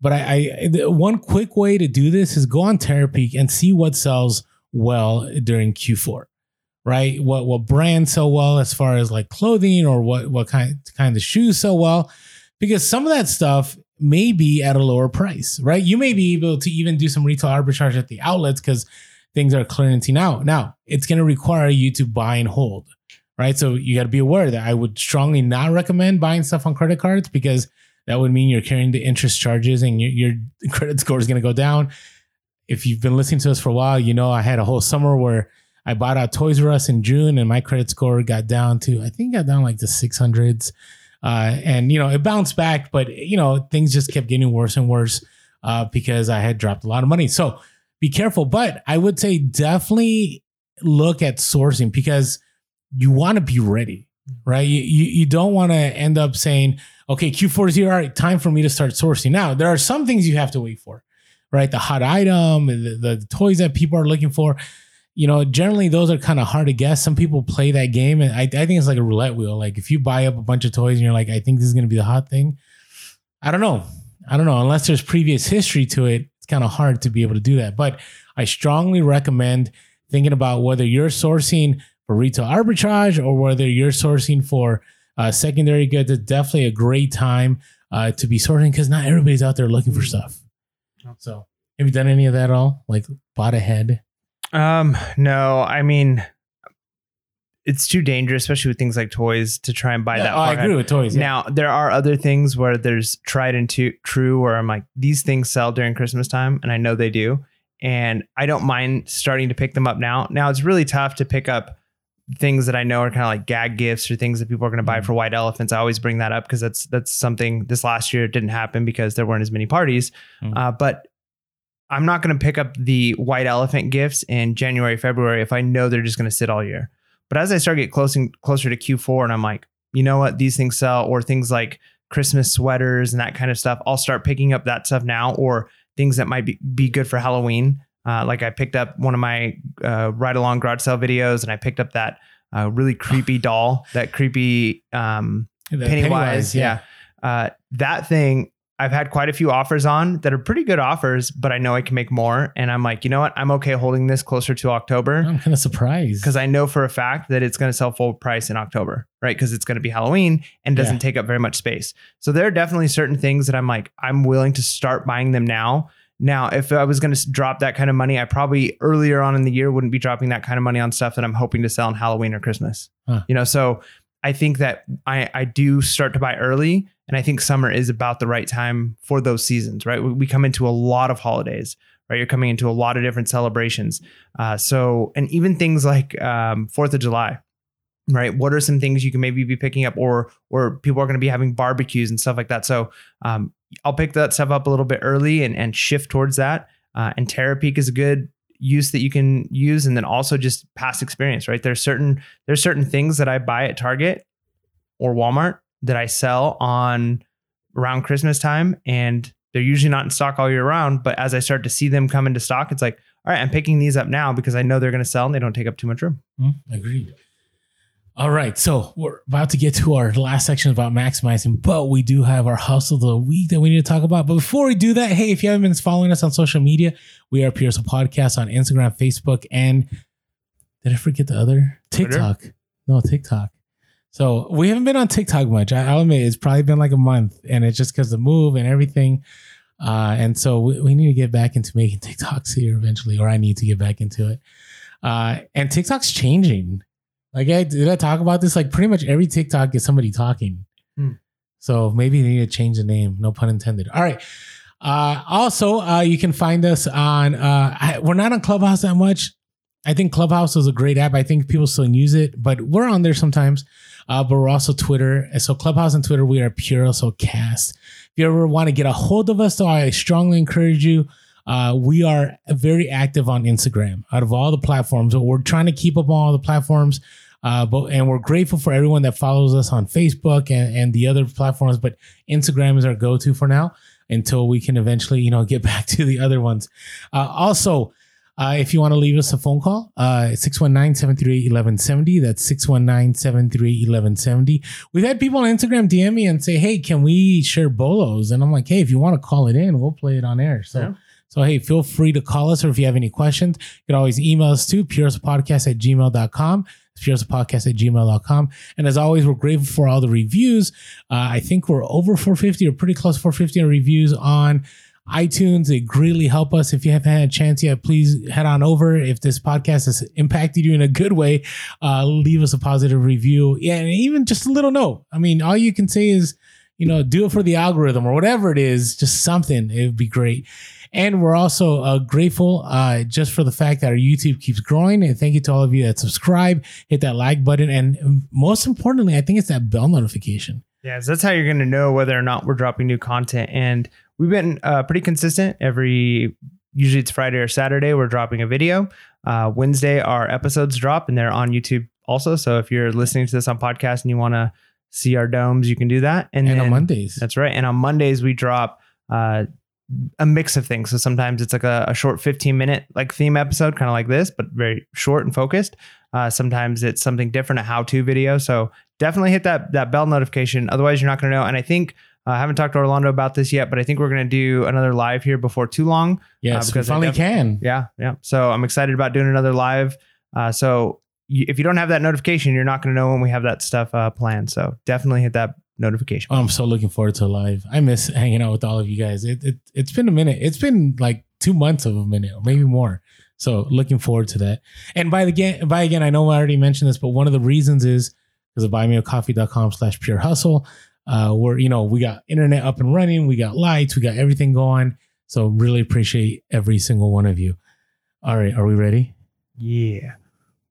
But I, I one quick way to do this is go on Terapeak and see what sells well during Q4 right? What what brands sell well as far as like clothing or what what kind kind of shoes sell well, because some of that stuff may be at a lower price, right? You may be able to even do some retail arbitrage at the outlets because things are clearancing out. Now it's going to require you to buy and hold, right? So you got to be aware that I would strongly not recommend buying stuff on credit cards because that would mean you're carrying the interest charges and your, your credit score is going to go down. If you've been listening to us for a while, you know I had a whole summer where I bought out Toys R Us in June and my credit score got down to, I think, got down like the 600s. Uh, and, you know, it bounced back, but, you know, things just kept getting worse and worse uh, because I had dropped a lot of money. So be careful. But I would say definitely look at sourcing because you want to be ready, right? You, you, you don't want to end up saying, okay, Q4 is here. All right, time for me to start sourcing. Now, there are some things you have to wait for, right? The hot item, the, the, the toys that people are looking for. You know, generally those are kind of hard to guess. Some people play that game, and I, I think it's like a roulette wheel. Like if you buy up a bunch of toys and you're like, I think this is going to be the hot thing. I don't know. I don't know. Unless there's previous history to it, it's kind of hard to be able to do that. But I strongly recommend thinking about whether you're sourcing for retail arbitrage or whether you're sourcing for uh, secondary goods. It's definitely a great time uh, to be sourcing because not everybody's out there looking for stuff. So, have you done any of that at all? Like bought ahead? Um, no, I mean, it's too dangerous, especially with things like toys, to try and buy Yeah, that. oh, I agree with toys. Yeah. Now there are other things where there's tried and to, true where I'm like these things sell during Christmas time, and I know they do, and I don't mind starting to pick them up now. Now it's really tough to pick up things that I know are kind of like gag gifts or things that people are going to buy Mhm. for white elephants. I always bring that up because that's that's something this last year didn't happen because there weren't as many parties. Mhm. Uh, but I'm not going to pick up the white elephant gifts in January, February if I know they're just going to sit all year. But as I start getting close and closer to Q4, and I'm like, you know what, these things sell, or things like Christmas sweaters and that kind of stuff, I'll start picking up that stuff now, or things that might be, be good for Halloween. Uh, like I picked up one of my uh, ride along garage sale videos, and I picked up that uh, really creepy doll, that creepy um, The Pennywise, yeah. Uh, that thing I've had quite a few offers on that are pretty good offers, but I know I can make more. And I'm like, you know what? I'm okay holding this closer to October I'm kind of surprised because I know for a fact that it's going to sell full price in October, right? Because it's going to be Halloween and doesn't Yeah. take up very much space. So there are definitely certain things that I'm like, I'm willing to start buying them now. Now, if I was going to drop that kind of money, I probably earlier on in the year wouldn't be dropping that kind of money on stuff that I'm hoping to sell on Halloween or Christmas. Huh. You know, so I think that I, I do start to buy early. And I think summer is about the right time for those seasons, right? We, come into a lot of holidays, right? You're coming into a lot of different celebrations. Uh, so, and even things like um, Fourth of July, right? What are some things you can maybe be picking up, or or people are going to be having barbecues and stuff like that. So, um, I'll pick that stuff up a little bit early and and shift towards that. Uh, and Terapeak is a good use that you can use, and then also just past experience, right? There's certain there's certain things that I buy at Target or Walmart that I sell on around Christmas time, and they're usually not in stock all year round. But as I start to see them come into stock, it's like, all right, I'm picking these up now because I know they're going to sell and they don't take up too much room. Mm, agreed. All right, so we're about to get to our last section about maximizing, but we do have our hustle of the week that we need to talk about. But before we do that, hey, if you haven't been following us on social media, we are Pure Hustle Podcast on Instagram, Facebook, and did I forget the other Twitter? TikTok? No, TikTok. So we haven't been on TikTok much. I- I'll admit it's probably been like a month, and it's just because the move and everything. Uh, and so we, we need to get back into making TikToks here eventually, or I need to get back into it. Uh, and TikTok's changing. Like, I, did I talk about this? Like, pretty much every TikTok is somebody talking. Hmm. So maybe they need to change the name. No pun intended. All right. Uh, also, uh, you can find us on. Uh, I, we're not on Clubhouse that much. I think Clubhouse is a great app. I think people still use it, but we're on there sometimes. Uh, but we're also Twitter. So Clubhouse and Twitter, we are Pure So Cast. If you ever want to get a hold of us, though, I strongly encourage you. Uh, we are very active on Instagram out of all the platforms. We're trying to keep up on all the platforms. Uh, but and we're grateful for everyone that follows us on Facebook and, and the other platforms. But Instagram is our go-to for now until we can eventually, you know, get back to the other ones. Uh, also, uh, if you want to leave us a phone call, uh, 619-738-1170. That's 619-738-1170. We've had people on Instagram DM me and say, hey, can we share bolos? And I'm like, hey, if you want to call it in, we'll play it on air. So, Yeah. So hey, feel free to call us or if you have any questions, you can always email us to purespodcast at gmail.com. Purespodcast at gmail.com. And as always, we're grateful for all the reviews. Uh, I think we're over 450 or pretty close to 450 reviews on iTunes. It greatly help us. If you haven't had a chance yet, please head on over. If this podcast has impacted you in a good way, uh, leave us a positive review. Yeah, and even just a little note. I mean, all you can say is, you know, do it for the algorithm or whatever it is, just something. It would be great. And we're also uh, grateful uh, just for the fact that our YouTube keeps growing. And thank you to all of you that subscribe, hit that like button. And most importantly, I think it's that bell notification. Yeah, so that's how you're going to know whether or not we're dropping new content. And we've been uh, pretty consistent. Every usually it's Friday or Saturday we're dropping a video. Uh, Wednesday our episodes drop and they're on YouTube also. So if you're listening to this on podcast and you want to see our domes, you can do that. And, and on Mondays, that's right. And on Mondays we drop uh, a mix of things. So sometimes it's like a, a short 15 minute like theme episode, kind of like this, but very short and focused. Uh, sometimes it's something different, a how to video. So definitely hit that that bell notification. Otherwise, you're not going to know. And I think uh, I haven't talked to Orlando about this yet, but I think we're going to do another live here before too long. Yes, uh, because we finally can. Yeah, yeah. So I'm excited about doing another live. Uh, so you, if you don't have that notification, you're not going to know when we have that stuff uh, planned. So definitely hit that notification. Oh, I'm so looking forward to live. I miss hanging out with all of you guys. It, it it's been a minute. It's been like two months of a minute, or maybe more. So looking forward to that. And by the again, by again, I know I already mentioned this, but one of the reasons is because of buymeacoffee.com slash pure hustle. Uh, where you know we got internet up and running, we got lights, we got everything going. So really appreciate every single one of you. All right, are we ready? Yeah,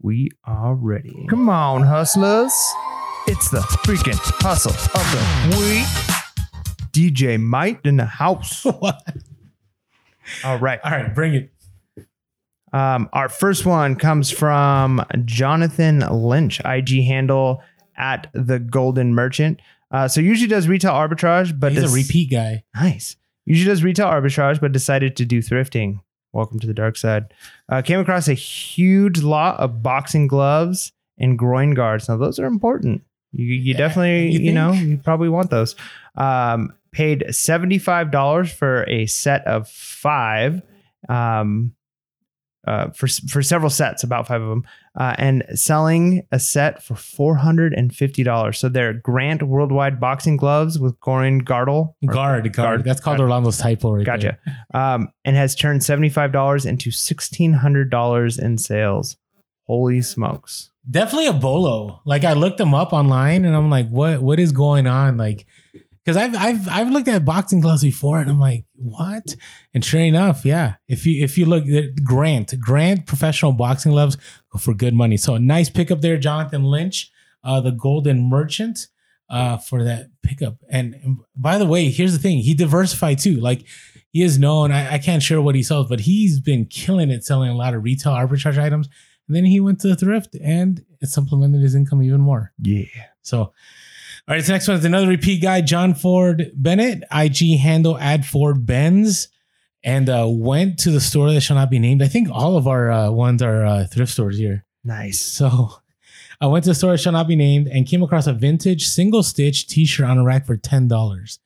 we are ready. Come on, hustlers. It's the freaking hustle of the week. DJ Mike in the house. what? All right. All right, bring it. Um, our first one comes from Jonathan Lynch, IG handle at the Golden Merchant. Uh, so usually does retail arbitrage, but he's a repeat guy. Nice. Usually does retail arbitrage, but decided to do thrifting. Welcome to the dark side. Uh, came across a huge lot of boxing gloves and groin guards. Now those are important. You, you yeah, definitely, you, you know, you probably want those. Um, paid $75 for a set of five. Um, uh, for for several sets, about five of them, uh, and selling a set for four hundred and fifty dollars. So they're Grant Worldwide boxing gloves with Gorin Gardle. Guard, guard, guard. That's called guard. Orlando's typo right Gotcha. Um, and has turned seventy five dollars into sixteen hundred dollars in sales. Holy smokes! Definitely a bolo. Like I looked them up online, and I'm like, what What is going on? Like because I've I've I've looked at boxing gloves before, and I'm like, what? And sure enough, yeah. If you if you look at Grant Grant professional boxing gloves for good money. So a nice pickup there, Jonathan Lynch, uh, the Golden Merchant, uh, for that pickup. And, and by the way, here's the thing: he diversified too. Like he is known. I, I can't share what he sells, but he's been killing it selling a lot of retail arbitrage items. And then he went to the thrift, and it supplemented his income even more. Yeah. So all right, so next one is another repeat guy, John Ford Bennett, IG handle ad Ford Benz, and uh, went to the store that shall not be named. I think all of our uh, ones are uh, thrift stores here. Nice. So I went to the store that shall not be named and came across a vintage single stitch T-shirt on a rack for ten dollars.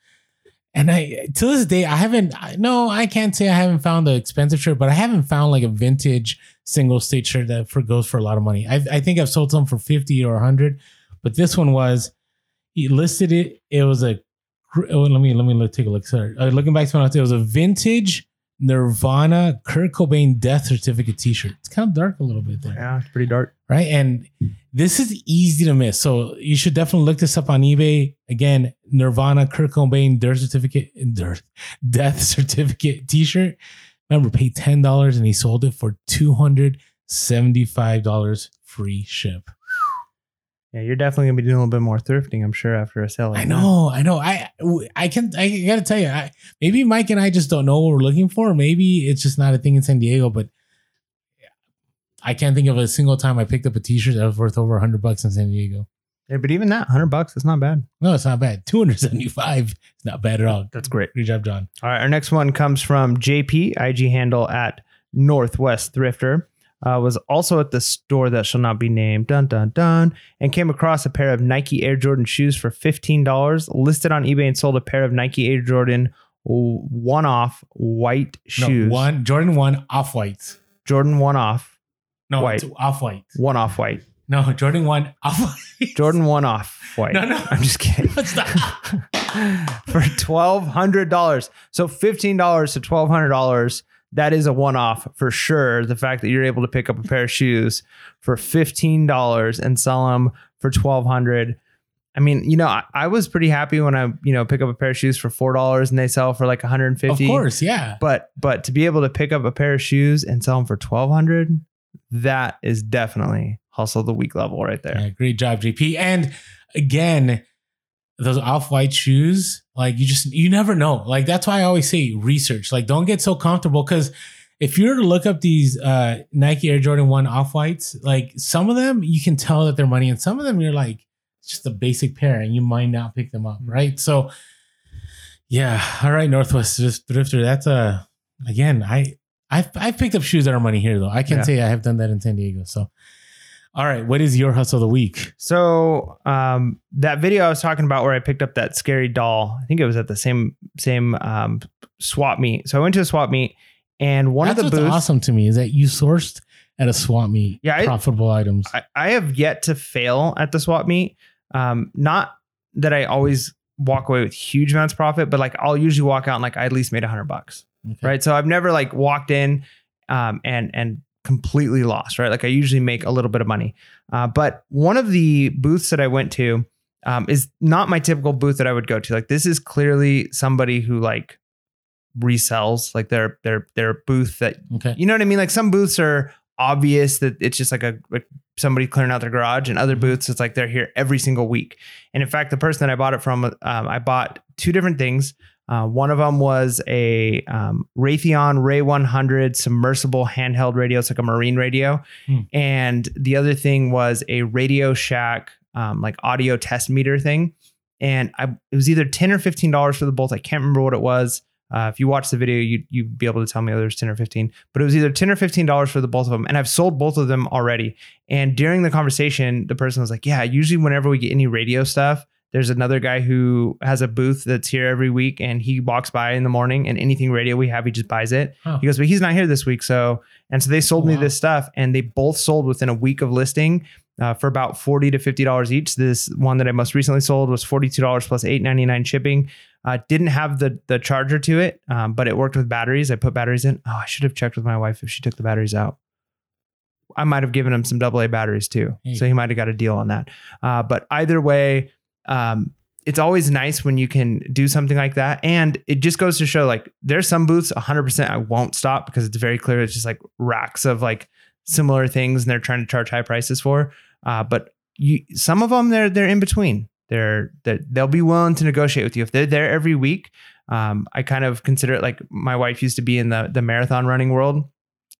And I to this day I haven't. No, I can't say I haven't found the expensive shirt, but I haven't found like a vintage single stitch shirt that for goes for a lot of money. I, I think I've sold some for fifty or hundred, but this one was he listed it. It was a oh, let me let me look, take a look. Sorry, uh, looking back to when I it was a vintage Nirvana Kurt Cobain death certificate T-shirt. It's kind of dark a little bit there. Yeah, it's pretty dark, right? And this is easy to miss, so you should definitely look this up on eBay. Again, Nirvana Kurt Cobain death certificate death certificate T-shirt. Remember, paid ten dollars and he sold it for two hundred seventy-five dollars free ship. Yeah, you're definitely gonna be doing a little bit more thrifting, I'm sure, after a sale. Like I know, that. I know. I I can I gotta tell you, I, maybe Mike and I just don't know what we're looking for. Maybe it's just not a thing in San Diego, but I can't think of a single time I picked up a T-shirt that was worth over hundred bucks in San Diego. Yeah, but even that, hundred bucks, it's not bad. No, it's not bad. Two hundred seventy-five, it's not bad at all. That's great. Good job, John. All right, our next one comes from JP, IG handle at Northwest Thrifter uh, was also at the store that shall not be named, dun dun dun, and came across a pair of Nike Air Jordan shoes for fifteen dollars. Listed on eBay and sold a pair of Nike Air Jordan one-off white shoes. No, one Jordan one off whites. Jordan one off. No, white. off white. One off white. No, Jordan one off white. Jordan one off white. No, no, I'm just kidding. for twelve hundred dollars. So fifteen dollars to twelve hundred dollars. That is a one-off for sure. The fact that you're able to pick up a pair of shoes for fifteen dollars and sell them for twelve hundred. I mean, you know, I, I was pretty happy when I, you know, pick up a pair of shoes for four dollars and they sell for like 150. Of course, yeah. But but to be able to pick up a pair of shoes and sell them for twelve hundred, that is definitely hustle the week level right there. Yeah, great job, JP. And again, those off-white shoes, like you just you never know. Like that's why I always say research. Like don't get so comfortable because if you were to look up these uh Nike Air Jordan 1 off-whites, like some of them you can tell that they're money, and some of them you're like, it's just a basic pair, and you might not pick them up, right? So yeah, all right, Northwest Thrifter. That's a again, I I've I've picked up shoes that are money here though. I can Yeah. say I have done that in San Diego. So all right, what is your hustle of the week? So um, that video I was talking about where I picked up that scary doll, I think it was at the same same um, swap meet. So I went to a swap meet, and one That's of the what's booths. awesome to me is that you sourced at a swap meet Yeah, I- profitable items. I, I have yet to fail at the swap meet. Um, not that I always walk away with huge amounts of profit, but like I'll usually walk out and like I at least made a hundred bucks. Okay. Right. So I've never like walked in um, and and completely lost. Right. Like I usually make a little bit of money. Uh, but one of the booths that I went to um, is not my typical booth that I would go to. Like this is clearly somebody who like resells like their their their booth that Okay. you know what I mean? Like some booths are obvious that it's just like a like somebody clearing out their garage, and other Mhm. booths it's like they're here every single week. And in fact, the person that I bought it from, um, I bought two different things. Uh, one of them was a um, Raytheon Ray 100 submersible handheld radio. It's like a marine radio, Hmm. and the other thing was a Radio Shack um, like audio test meter thing. And I, it was either ten or fifteen dollars for the both. I can't remember what it was. Uh, if you watch the video, you you'd be able to tell me whether it's ten or fifteen. But it was either ten or fifteen dollars for the both of them, and I've sold both of them already. And during the conversation, the person was like, "Yeah, usually whenever we get any radio stuff, there's another guy who has a booth that's here every week, and he walks by in the morning, and anything radio we have, he just buys it. Huh. He goes, but he's not here this week, so and so they sold me Wow. this stuff, and they both sold within a week of listing uh, for about forty to fifty dollars each. This one that I most recently sold was forty two dollars plus eight ninety nine shipping. Uh, didn't have the the charger to it, um, but it worked with batteries. I put batteries in. Oh, I should have checked with my wife if she took the batteries out. I might have given him some AA batteries too, Hey. so he might have got a deal on that. Uh, but either way, um, it's always nice when you can do something like that, and it just goes to show like there's some booths 100 percent I won't stop because it's very clear it's just like racks of like similar things and they're trying to charge high prices for. Uh, but you some of them they're they're in between. They're, they're they'll be willing to negotiate with you if they're there every week. Um, I kind of consider it like my wife used to be in the the marathon running world.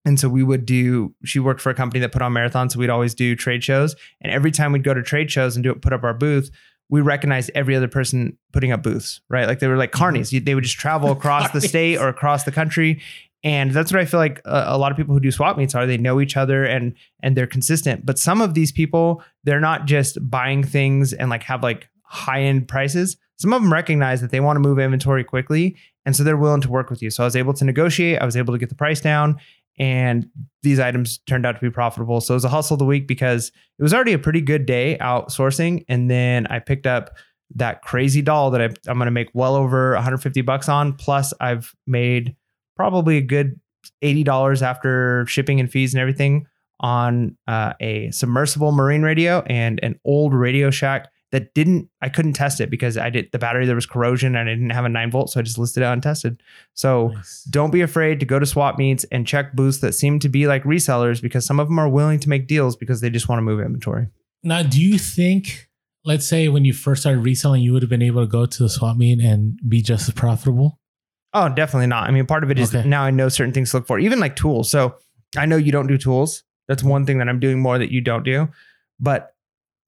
And so we would do, she worked for a company that put on marathons. So we'd always do trade shows. And every time we'd go to trade shows and do it, put up our booth, we recognized every other person putting up booths, right? Like they were like mm-hmm. carnies. You- They would just travel across the state or across the country. And that's what I feel like a, a lot of people who do swap meets are. They know each other and and they're consistent. But some of these people, they're not just buying things and like have like high end prices. Some of them recognize that they want to move inventory quickly, and so they're willing to work with you. So I was able to negotiate. I was able to get the price down, and these items turned out to be profitable. So it was a hustle of the week because it was already a pretty good day outsourcing, and then I picked up that crazy doll that I, I'm going to make well over 150 bucks on. Plus, I've made probably a good $80 after shipping and fees and everything on uh, a submersible marine radio and an old Radio Shack that didn't I couldn't test it because I did the battery there was corrosion and I didn't have a 9 volt so I just listed it untested. So Nice. don't be afraid to go to swap meets and check booths that seem to be like resellers because some of them are willing to make deals because they just want to move inventory. Now, do you think, let's say when you first started reselling, you would have been able to go to the swap meet and be just as profitable? Oh, definitely not. I mean, part of it is Okay. now I know certain things to look for, even like tools. So I know you don't do tools. That's one thing that I'm doing more that you don't do. But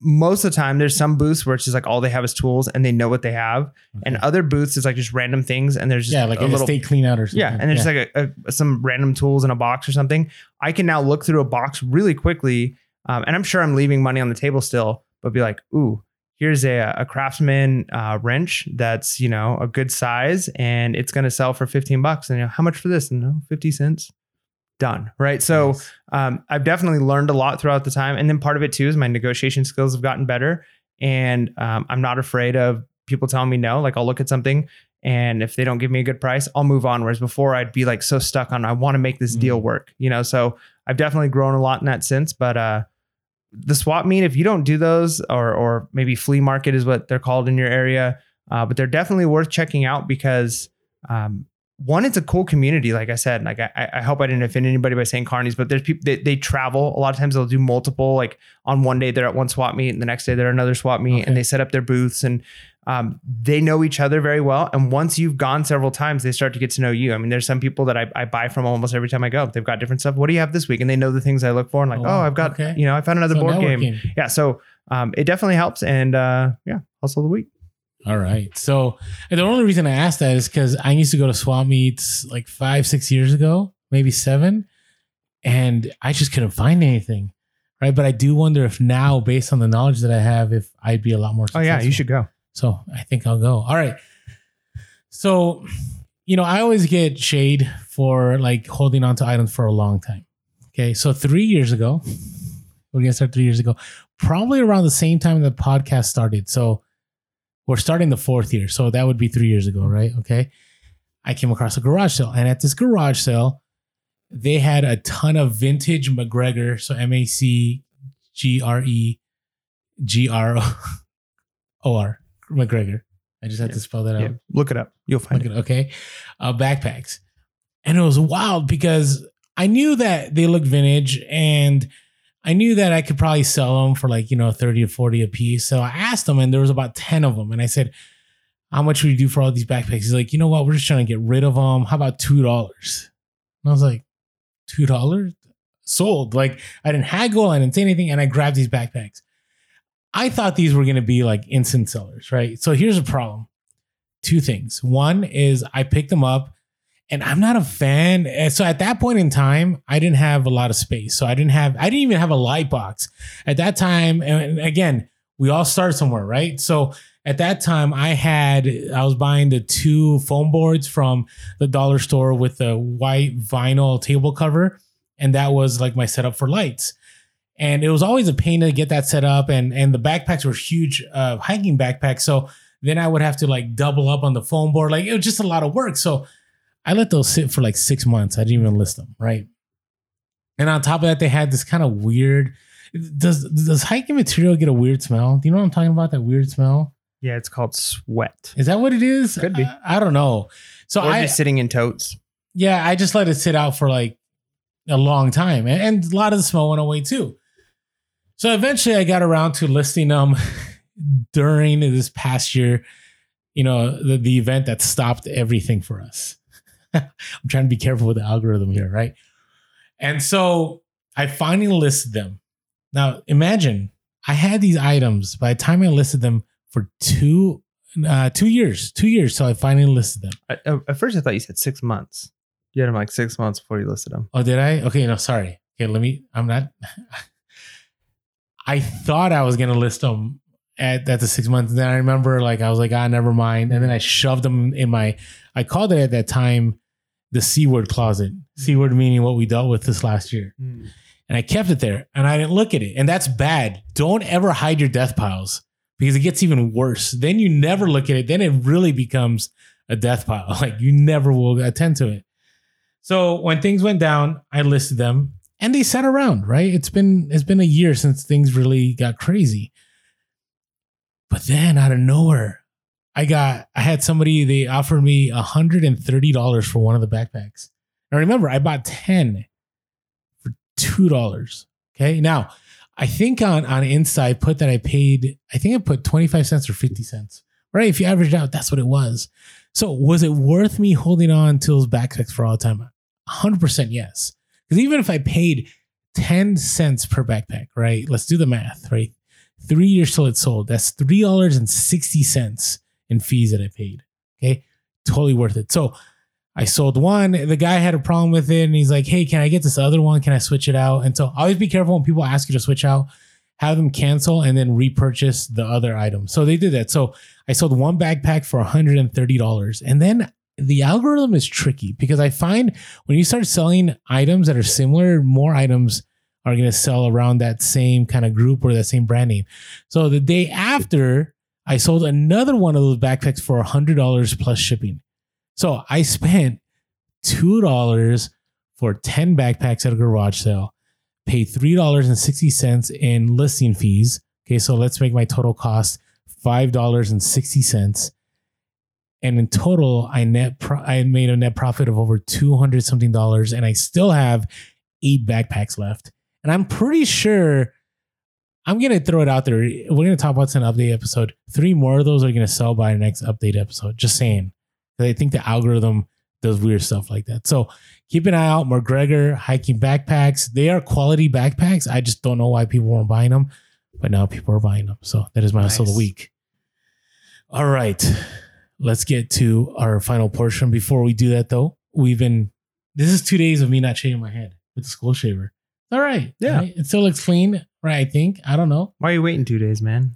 most of the time, there's some booths where it's just like all they have is tools and they know what they have, and other booths is like just random things and there's just yeah, like a a little estate clean out or something. yeah, and there's like a, a, some random tools in a box or something. I can now look through a box really quickly, um, and I'm sure I'm leaving money on the table still, but be like, ooh, here's a, a craftsman uh, wrench that's you know a good size, and it's going to sell for 15 bucks. And you know how much for this? And you know, 50 cents. Done. Right. So Nice. um, I've definitely learned a lot throughout the time, and then part of it too is my negotiation skills have gotten better, and um, I'm not afraid of people telling me no. Like I'll look at something and if they don't give me a good price, I'll move on. Whereas before I'd be like so stuck on I want to make this Mm. deal work, you know. So I've definitely grown a lot in that sense. But uh the swap meet, if you don't do those, or or maybe flea market is what they're called in your area, uh, but they're definitely worth checking out because um, one, it's a cool community. Like I said, like I, I hope I didn't offend anybody by saying carnies, but there's people they, they travel. A lot of times they'll do multiple. Like on one day they're at one swap meet, and the next day they're at another swap meet, Okay. and they set up their booths and um, they know each other very well. And once you've gone several times, they start to get to know you. I mean, there's some people that I, I buy from almost every time I go. They've got different stuff. What do you have this week? And they know the things I look for. And like, Oh, oh. I've got, Okay. you know, I found another So board game. Yeah. So um, it definitely helps. And uh, yeah, hustle of the week. All right. So the only reason I asked that is because I used to go to swap meets like five, six years ago, maybe seven, and I just couldn't find anything. Right. But I do wonder if now, based on the knowledge that I have, if I'd be a lot more Oh yeah, you should go. So I think I'll go. All right. So, you know, I always get shade for like holding on to items for a long time. Okay. So three years ago, we're gonna start three years ago, probably around the same time the podcast started. So we're starting the fourth year. So that would be three years ago, right? Okay. I came across a garage sale, and at this garage sale, they had a ton of vintage MacGregor. So M A C G R E G R O R MacGregor. I just had Yeah. to spell that out. Yeah, look it up. You'll find Look it. at- okay. Uh, backpacks. And it was wild because I knew that they looked vintage and I knew that I could probably sell them for like, you know, 30 or 40 a piece. So I asked them and there was about 10 of them. And I said, how much would you do for all these backpacks? He's like, you know what? We're just trying to get rid of them. How about $2? And I was like, $2? Sold. Like I didn't haggle. I didn't say anything. And I grabbed these backpacks. I thought these were going to be like instant sellers, right? So here's a problem two things. One is I picked them up and I'm not a fan. And So at that point in time, I didn't have a lot of space. So I didn't have, I didn't even have a light box at that time. And again, we all start somewhere, right? So at that time, I had, I was buying the two foam boards from the dollar store with the white vinyl table cover. And that was like my setup for lights. And it was always a pain to get that set up. And, and the backpacks were huge uh, hiking backpacks. So then I would have to like double up on the foam board. Like it was just a lot of work. So I let those sit for like six months. I didn't even list them, right? And on top of that, they had this kind of weird. Does does hiking material get a weird smell? Do you know what I'm talking about? That weird smell. Yeah, it's called sweat. Is that what it is? Could be. I, I don't know. So or I just sitting in totes. yeah, I just let it sit out for like a long time, and, and a lot of the smell went away too. So eventually, I got around to listing them during this past year. You know, the, the event that stopped everything for us. I'm trying to be careful with the algorithm here, right? And so I finally listed them. Now, imagine I had these items by the time I listed them for two uh, two years, two years. So I finally listed them. I, uh, at first, I thought you said six months. You had them like six months before you listed them. Oh, did I? Okay, no, sorry. Okay, let me. I'm not. I thought I was gonna list them at at the six months. Then I remember, like, I was like, ah, never mind. And then I shoved them in my. I called it at that time the C word closet. Mm. C word meaning what we dealt with this last year. Mm. And I kept it there, and I didn't look at it. And that's bad. Don't ever hide your death piles because it gets even worse. Then you never look at it. Then it really becomes a death pile. Like you never will attend to it. So when things went down, I listed them and they sat around, right? It's been it's been a year since things really got crazy. But then out of nowhere, I got I had somebody they offered me $130 for one of the backpacks. Now remember, I bought 10 for $2. Okay. Now I think on on Inside put that I paid, I think I put 25 cents or 50 cents. Right. If you average out, that's what it was. So was it worth me holding on to those backpacks for all the time? 100% yes. Because even if I paid 10 cents per backpack, right? Let's do the math, right? Three years till it's sold. That's $3.60 in fees that I paid. Okay. Totally worth it. So I sold one. The guy had a problem with it and he's like, hey, can I get this other one? Can I switch it out? And so always be careful when people ask you to switch out, have them cancel and then repurchase the other item. So they did that. So I sold one backpack for $130. And then the algorithm is tricky because I find when you start selling items that are similar, more items are going to sell around that same kind of group or that same brand name. So the day after I sold another one of those backpacks for $100 plus shipping. So I spent $2 for 10 backpacks at a garage sale, paid $3.60 in listing fees. Okay, so let's make my total cost $5.60. And in total, I net pro- I made a net profit of over 200 something dollars and I still have eight backpacks left. And I'm pretty sure I'm gonna throw it out there. We're gonna talk about an update episode. Three more of those are gonna sell by the next update episode. Just saying. I think the algorithm does weird stuff like that. So keep an eye out. MacGregor hiking backpacks. They are quality backpacks. I just don't know why people weren't buying them, but now people are buying them. So that is my hustle of the week. All right, let's get to our final portion. Before we do that, though, we've been. This is two days of me not shaving my head with the skull shaver. All right, Yeah. right? it still looks clean, right? I think. I don't know. Why are you waiting two days, man?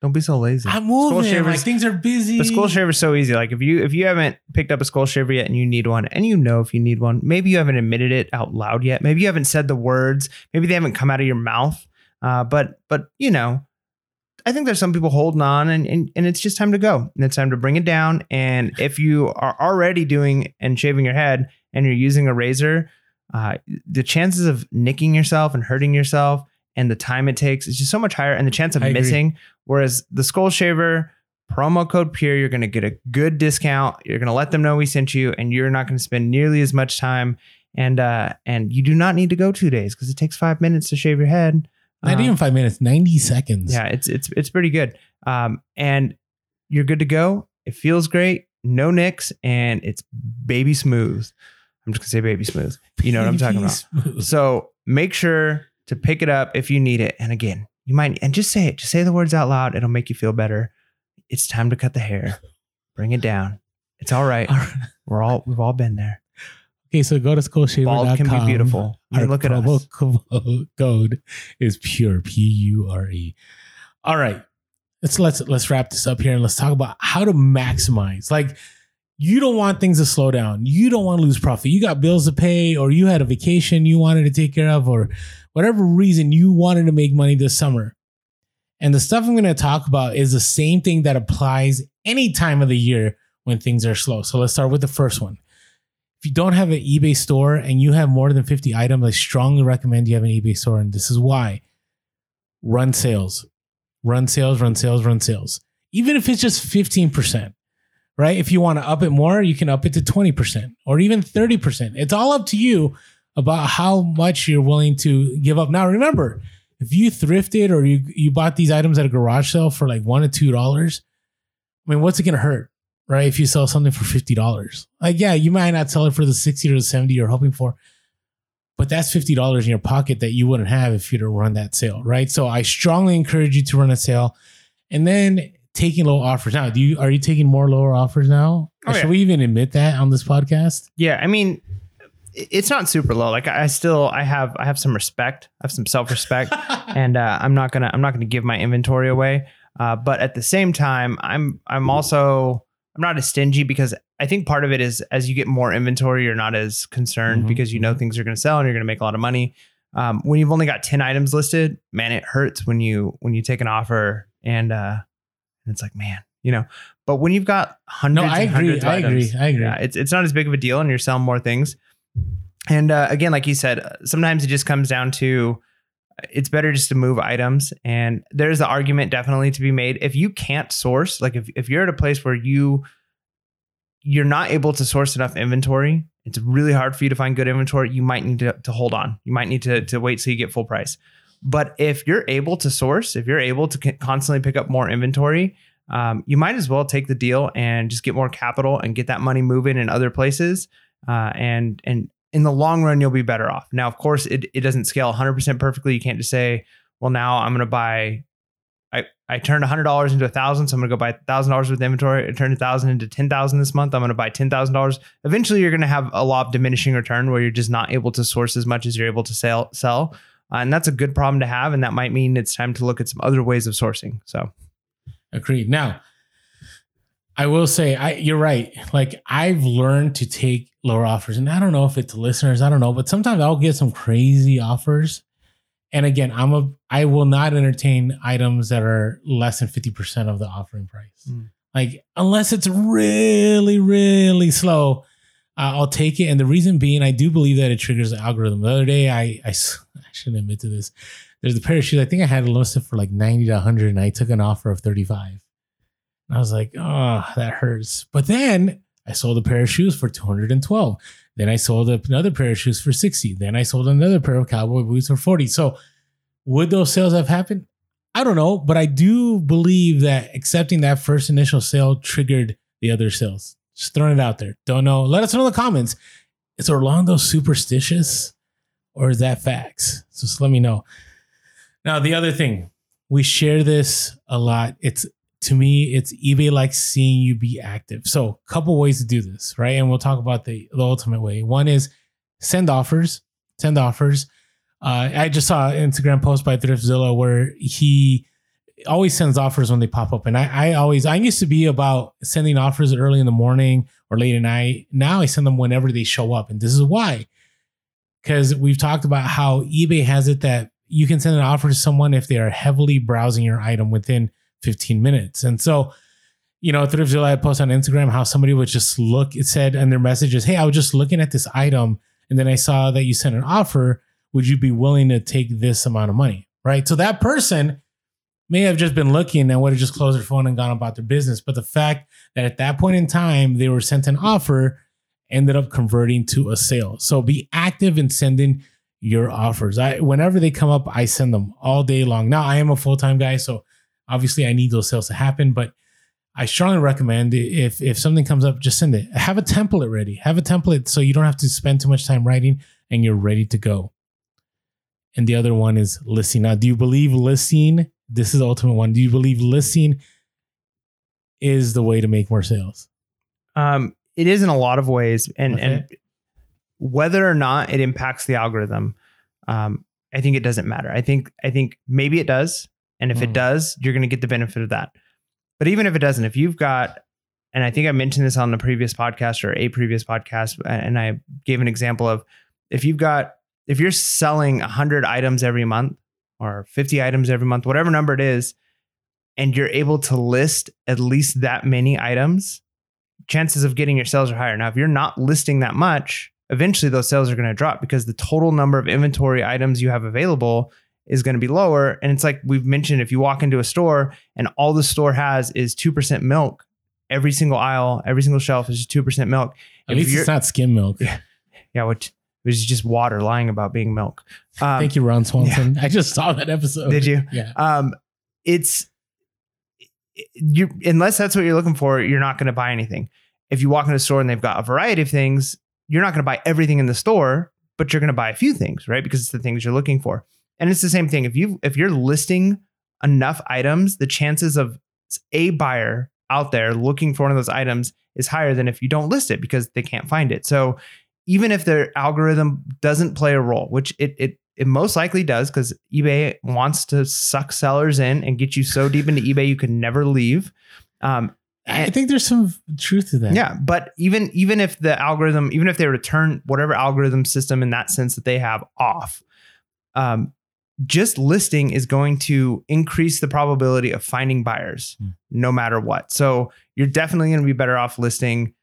Don't be so lazy. I'm moving. Like shavers- things are busy. The skull shaver is so easy. Like if you if you haven't picked up a skull shaver yet and you need one, and you know if you need one, maybe you haven't admitted it out loud yet. Maybe you haven't said the words. Maybe they haven't come out of your mouth. Uh, but but you know, I think there's some people holding on, and, and and it's just time to go. And it's time to bring it down. And if you are already doing and shaving your head, and you're using a razor, uh, the chances of nicking yourself and hurting yourself, and the time it takes is just so much higher. And the chance of I agree. missing. Whereas the skull shaver promo code pure you're going to get a good discount you're going to let them know we sent you and you're not going to spend nearly as much time and uh and you do not need to go two days because it takes five minutes to shave your head Not Uh, even five minutes, 90 seconds. yeah it's it's it's pretty good um and you're good to go it feels great no nicks and it's baby smooth i'm just gonna say baby smooth you know what i'm talking about so make sure to pick it up if you need it. And again, you might and just say it. Just say the words out loud. It'll make you feel better. It's time to cut the hair. Bring it down. It's all right. All right. We're all we've all been there. Okay, so go to skullshaver.com. Bald can be beautiful. Our look at us. code is pure P U R E. All right, let's let's let's wrap this up here and let's talk about how to maximize. Like, you don't want things to slow down. You don't want to lose profit. You got bills to pay, or you had a vacation you wanted to take care of, or whatever reason you wanted to make money this summer. And the stuff I'm going to talk about is the same thing that applies any time of the year when things are slow. So let's start with the first one if you don't have an eBay store and you have more than 50 items, I strongly recommend you have an eBay store. And this is why run sales, run sales, run sales, run sales. Even if it's just 15%, right? If you want to up it more, you can up it to 20% or even 30%. It's all up to you about how much you're willing to give up. Now, remember, if you thrifted or you, you bought these items at a garage sale for like one or two dollars, I mean, what's it going to hurt? right? If you sell something for fifty dollars, like yeah, you might not sell it for the sixty or the seventy you're hoping for, but that's fifty dollars in your pocket that you wouldn't have if you'd run that sale, right? So I strongly encourage you to run a sale, and then taking low offers. Now, do you are you taking more lower offers now? Oh, Should we even admit that on this podcast? Yeah, I mean, it's not super low. Like I still I have I have some respect. I have some self respect. and uh, I'm not gonna I'm not gonna give my inventory away. Uh, but at the same time, I'm I'm also I'm not as stingy because I think part of it is as you get more inventory, you're not as concerned Mhm, because you know things are going to sell and you're going to make a lot of money. Um, when you've only got ten items listed, man, it hurts when you when you take an offer and uh, and it's like man, you know. But when you've got hundreds, I and agree, hundreds I agree, I agree. Yeah, it's it's not as big of a deal, and you're selling more things. And uh, again, like you said, sometimes it just comes down to uh, it's better just to move items. And there's the argument definitely to be made. If you can't source, like if, if you're at a place where you you're not able to source enough inventory, it's really hard for you to find good inventory. You might need to, to hold on. You might need to, to wait till you get full price. But if you're able to source, if you're able to constantly pick up more inventory, um, you might as well take the deal and just get more capital and get that money moving in other places. Uh, and and in the long run, you'll be better off. Now, of course, it, it doesn't scale 100% perfectly. You can't just say, well, now I'm going to buy. I, I turned $100 into a thousand, so I'm going to go buy $1,000 worth inventory. I turned a thousand into 10,000 this month. I'm going to buy $10,000. Eventually, you're going to have a law of diminishing return where you're just not able to source as much as you're able to sell. sell. Uh, and that's a good problem to have. And that might mean it's time to look at some other ways of sourcing. So, Agreed. Now, I will say, I you're right. Like I've learned to take lower offers, and I don't know if it's listeners. I don't know, but sometimes I'll get some crazy offers, And again, I'm a I will not entertain items that are less than 50% of the offering price. Mm. Like unless it's really, really slow, I'll take it. And the reason being, I do believe that it triggers the algorithm. The other day, I—I shouldn't admit to this. There's a pair of shoes. I think I had listed for like 90 to 100, and I took an offer of 35. And I was like, oh, that hurts. But then I sold a pair of shoes for 212. Then I sold another pair of shoes for 60. Then I sold another pair of cowboy boots for 40. So would those sales have happened? I don't know, but I do believe that accepting that first initial sale triggered the other sales. Just throwing it out there. Don't know. Let us know in the comments. Is Orlando superstitious or is that facts? So just let me know. Now, the other thing, we share this a lot. It's to me, it's eBay likes seeing you be active. So, a couple ways to do this, right? And we'll talk about the, the ultimate way. One is send offers, send offers. Uh, I just saw an Instagram post by Thriftzilla where he always sends offers when they pop up. And I, I always, I used to be about sending offers early in the morning or late at night. Now I send them whenever they show up. And this is why. Because we've talked about how eBay has it that you can send an offer to someone if they are heavily browsing your item within 15 minutes. And so, you know, Thriftzilla posted on Instagram how somebody would just look, it said in their messages, Hey, I was just looking at this item and then I saw that you sent an offer. Would you be willing to take this amount of money? Right. So that person may have just been looking and would have just closed their phone and gone about their business. But the fact that at that point in time they were sent an offer ended up converting to a sale. So be active in sending your offers. I whenever they come up, I send them all day long. Now I am a full-time guy, so obviously I need those sales to happen, but I strongly recommend if if something comes up, just send it. Have a template ready. Have a template so you don't have to spend too much time writing and you're ready to go. And the other one is listing. Now, do you believe listing? This is the ultimate one. Do you believe listing is the way to make more sales? Um, it is in a lot of ways, and Okay. and whether or not it impacts the algorithm, um, I think it doesn't matter. I think I think maybe it does, and if Mm. it does, you're going to get the benefit of that. But even if it doesn't, if you've got, and I think I mentioned this on the previous podcast or a previous podcast, and I gave an example of if you've got if you're selling 100 items every month or 50 items every month, whatever number it is, and you're able to list at least that many items, chances of getting your sales are higher. Now, if you're not listing that much, eventually those sales are going to drop because the total number of inventory items you have available is going to be lower. And it's like we've mentioned if you walk into a store and all the store has is 2% milk, every single aisle, every single shelf is just 2% milk. At If least it's not skim milk. Yeah, which which is just water lying about being milk. Um, Thank you, Ron Swanson. I just saw that episode. Did you? Yeah. um it's you unless that's what you're looking for you're not going to buy anything if you walk in a store and they've got a variety of things you're not going to buy everything in the store but you're going to buy a few things right because it's the things you're looking for and it's the same thing if you if you're listing enough items the chances of a buyer out there looking for one of those items is higher than if you don't list it because they can't find it so even if their algorithm doesn't play a role which it it it most likely does because eBay wants to suck sellers in and get you so deep into eBay you can never leave. Um, I think there's some truth to that. yeah, but even even if the algorithm, even if they return whatever algorithm system in that sense that they have off, um, just listing is going to increase the probability of finding buyers Hmm. no matter what. So you're definitely going to be better off listing.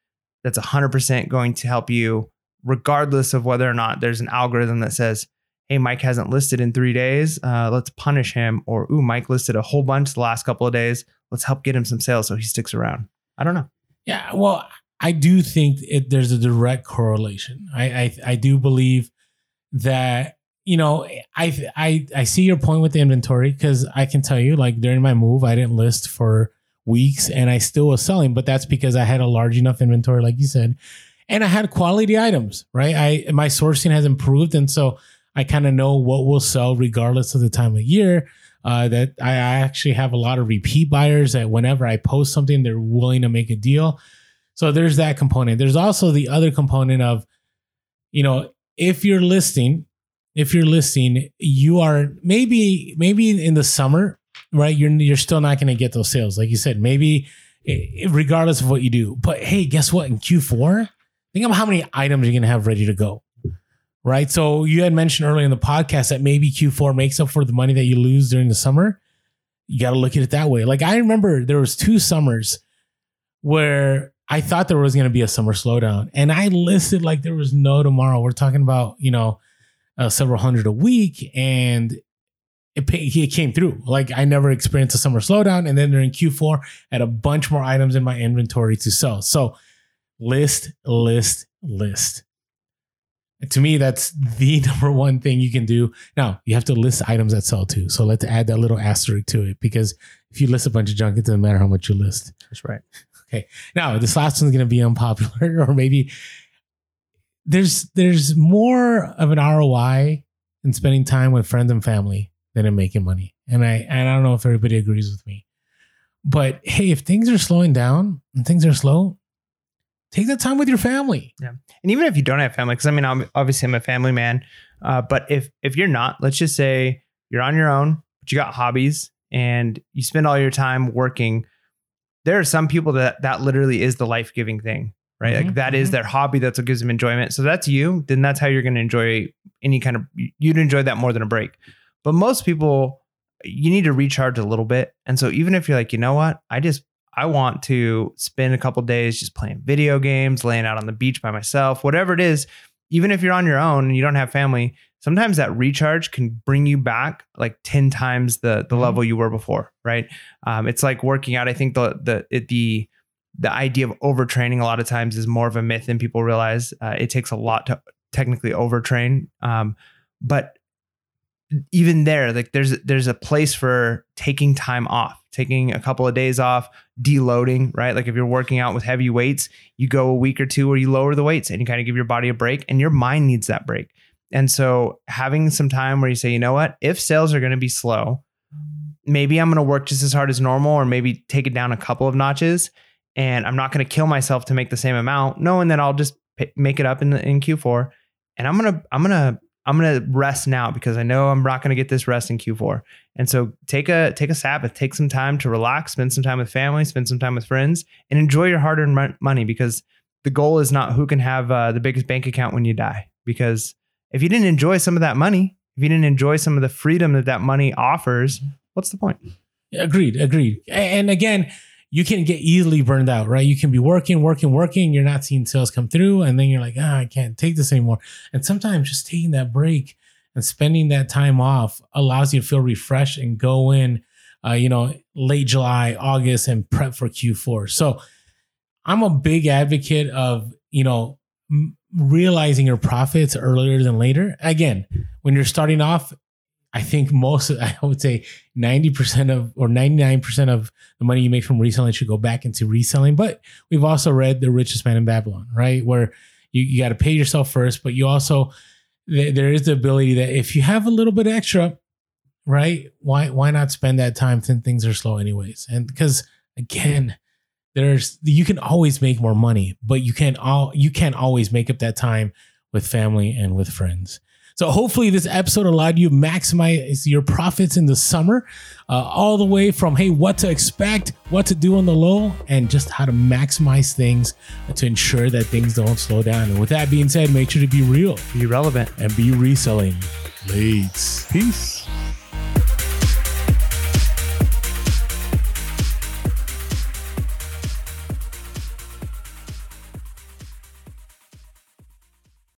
That's 100% going to help you, regardless of whether or not there's an algorithm that says, hey, Mike hasn't listed in three days. Uh, let's punish him. Or, ooh, Mike listed a whole bunch the last couple of days. Let's help get him some sales so he sticks around. I don't know. Yeah, well, I do think it, there's a direct correlation. I, I I do believe that you know I I I see your point with the inventory because I can tell you like during my move I didn't list for weeks and I still was selling, but that's because I had a large enough inventory, like you said, and I had quality items. Right, I my sourcing has improved, and so I kind of know what will sell regardless of the time of year. Uh, that I, I actually have a lot of repeat buyers that whenever I post something, they're willing to make a deal. So there's that component. There's also the other component of, you know, if you're listing, if you're listing, you are maybe maybe in the summer, right? You're you're still not going to get those sales, like you said. Maybe eh, regardless of what you do. But hey, guess what? In Q4, think of how many items you're going to have ready to go. right? So you had mentioned earlier in the podcast that maybe Q4 makes up for the money that you lose during the summer. You got to look at it that way. Like I remember there was two summers where I thought there was going to be a summer slowdown, and I listed like there was no tomorrow. We're talking about you know uh, several hundred a week, and it, it came through. Like I never experienced a summer slowdown, and then during Q4, I had a bunch more items in my inventory to sell. So list, list, list. To me, that's the number one thing you can do. Now you have to list items that sell too. So let's add that little asterisk to it because if you list a bunch of junk, it doesn't matter how much you list. That's right. Okay. Now this last one's going to be unpopular, or maybe there's there's more of an ROI in spending time with friends and family than in making money. And I and I don't know if everybody agrees with me. But hey, if things are slowing down and things are slow, take that time with your family. Yeah. And even if you don't have family, because I mean, I'm, obviously I'm a family man, uh, but if if you're not, let's just say you're on your own, but you got hobbies and you spend all your time working. There are some people that that literally is the life giving thing, right? Mhm, Like that is mhm. their hobby. That's what gives them enjoyment. So that's you. Then that's how you're going to enjoy any kind of. You'd enjoy that more than a break. But most people, you need to recharge a little bit. And so even if you're like, you know what, I just I want to spend a couple days just playing video games, laying out on the beach by myself, whatever it is. Even if you're on your own and you don't have family, sometimes that recharge can bring you back like 10 times the the Mhm. level you were before, right? Um, it's like working out. I think the the it, the the idea of overtraining a lot of times is more of a myth than people realize. Uh, it takes a lot to technically overtrain, um, but even there, like there's there's a place for taking time off, taking a couple of days off, deloading, right? Like if you're working out with heavy weights, you go a week or two where you lower the weights and you kind of give your body a break, and your mind needs that break. And so having some time where you say, you know what, if sales are going to be slow, maybe I'm going to work just as hard as normal, or maybe take it down a couple of notches, and I'm not going to kill myself to make the same amount, knowing that I'll just p- make it up in the, in Q4, and I'm gonna I'm gonna I'm gonna rest now because I know I'm not gonna get this rest in Q4. And so take a take a Sabbath, take some time to relax, spend some time with family, spend some time with friends, and enjoy your hard-earned money because the goal is not who can have uh, the biggest bank account when you die. Because if you didn't enjoy some of that money, if you didn't enjoy some of the freedom that that money offers, what's the point? Agreed, agreed. And again, you can get easily burned out, right? You can be working, working, working. You're not seeing sales come through, and then you're like, ah, I can't take this anymore. And sometimes just taking that break and spending that time off allows you to feel refreshed and go in, uh, you know, late July, August, and prep for Q4. So I'm a big advocate of, you know, m- realizing your profits earlier than later. Again, when you're starting off, I think most, I would say 90% of or 99% of the money you make from reselling should go back into reselling. But we've also read The Richest Man in Babylon, right? Where you, you got to pay yourself first, but you also, th- there is the ability that if you have a little bit extra, right? Why, why not spend that time when things are slow anyways? And because again, there's, you can always make more money, but you can't all, you can't always make up that time with family and with friends. So hopefully this episode allowed you to maximize your profits in the summer, uh, all the way from hey, what to expect, what to do on the low, and just how to maximize things to ensure that things don't slow down. And with that being said, make sure to be real Be relevant. and be reselling. Late. Peace.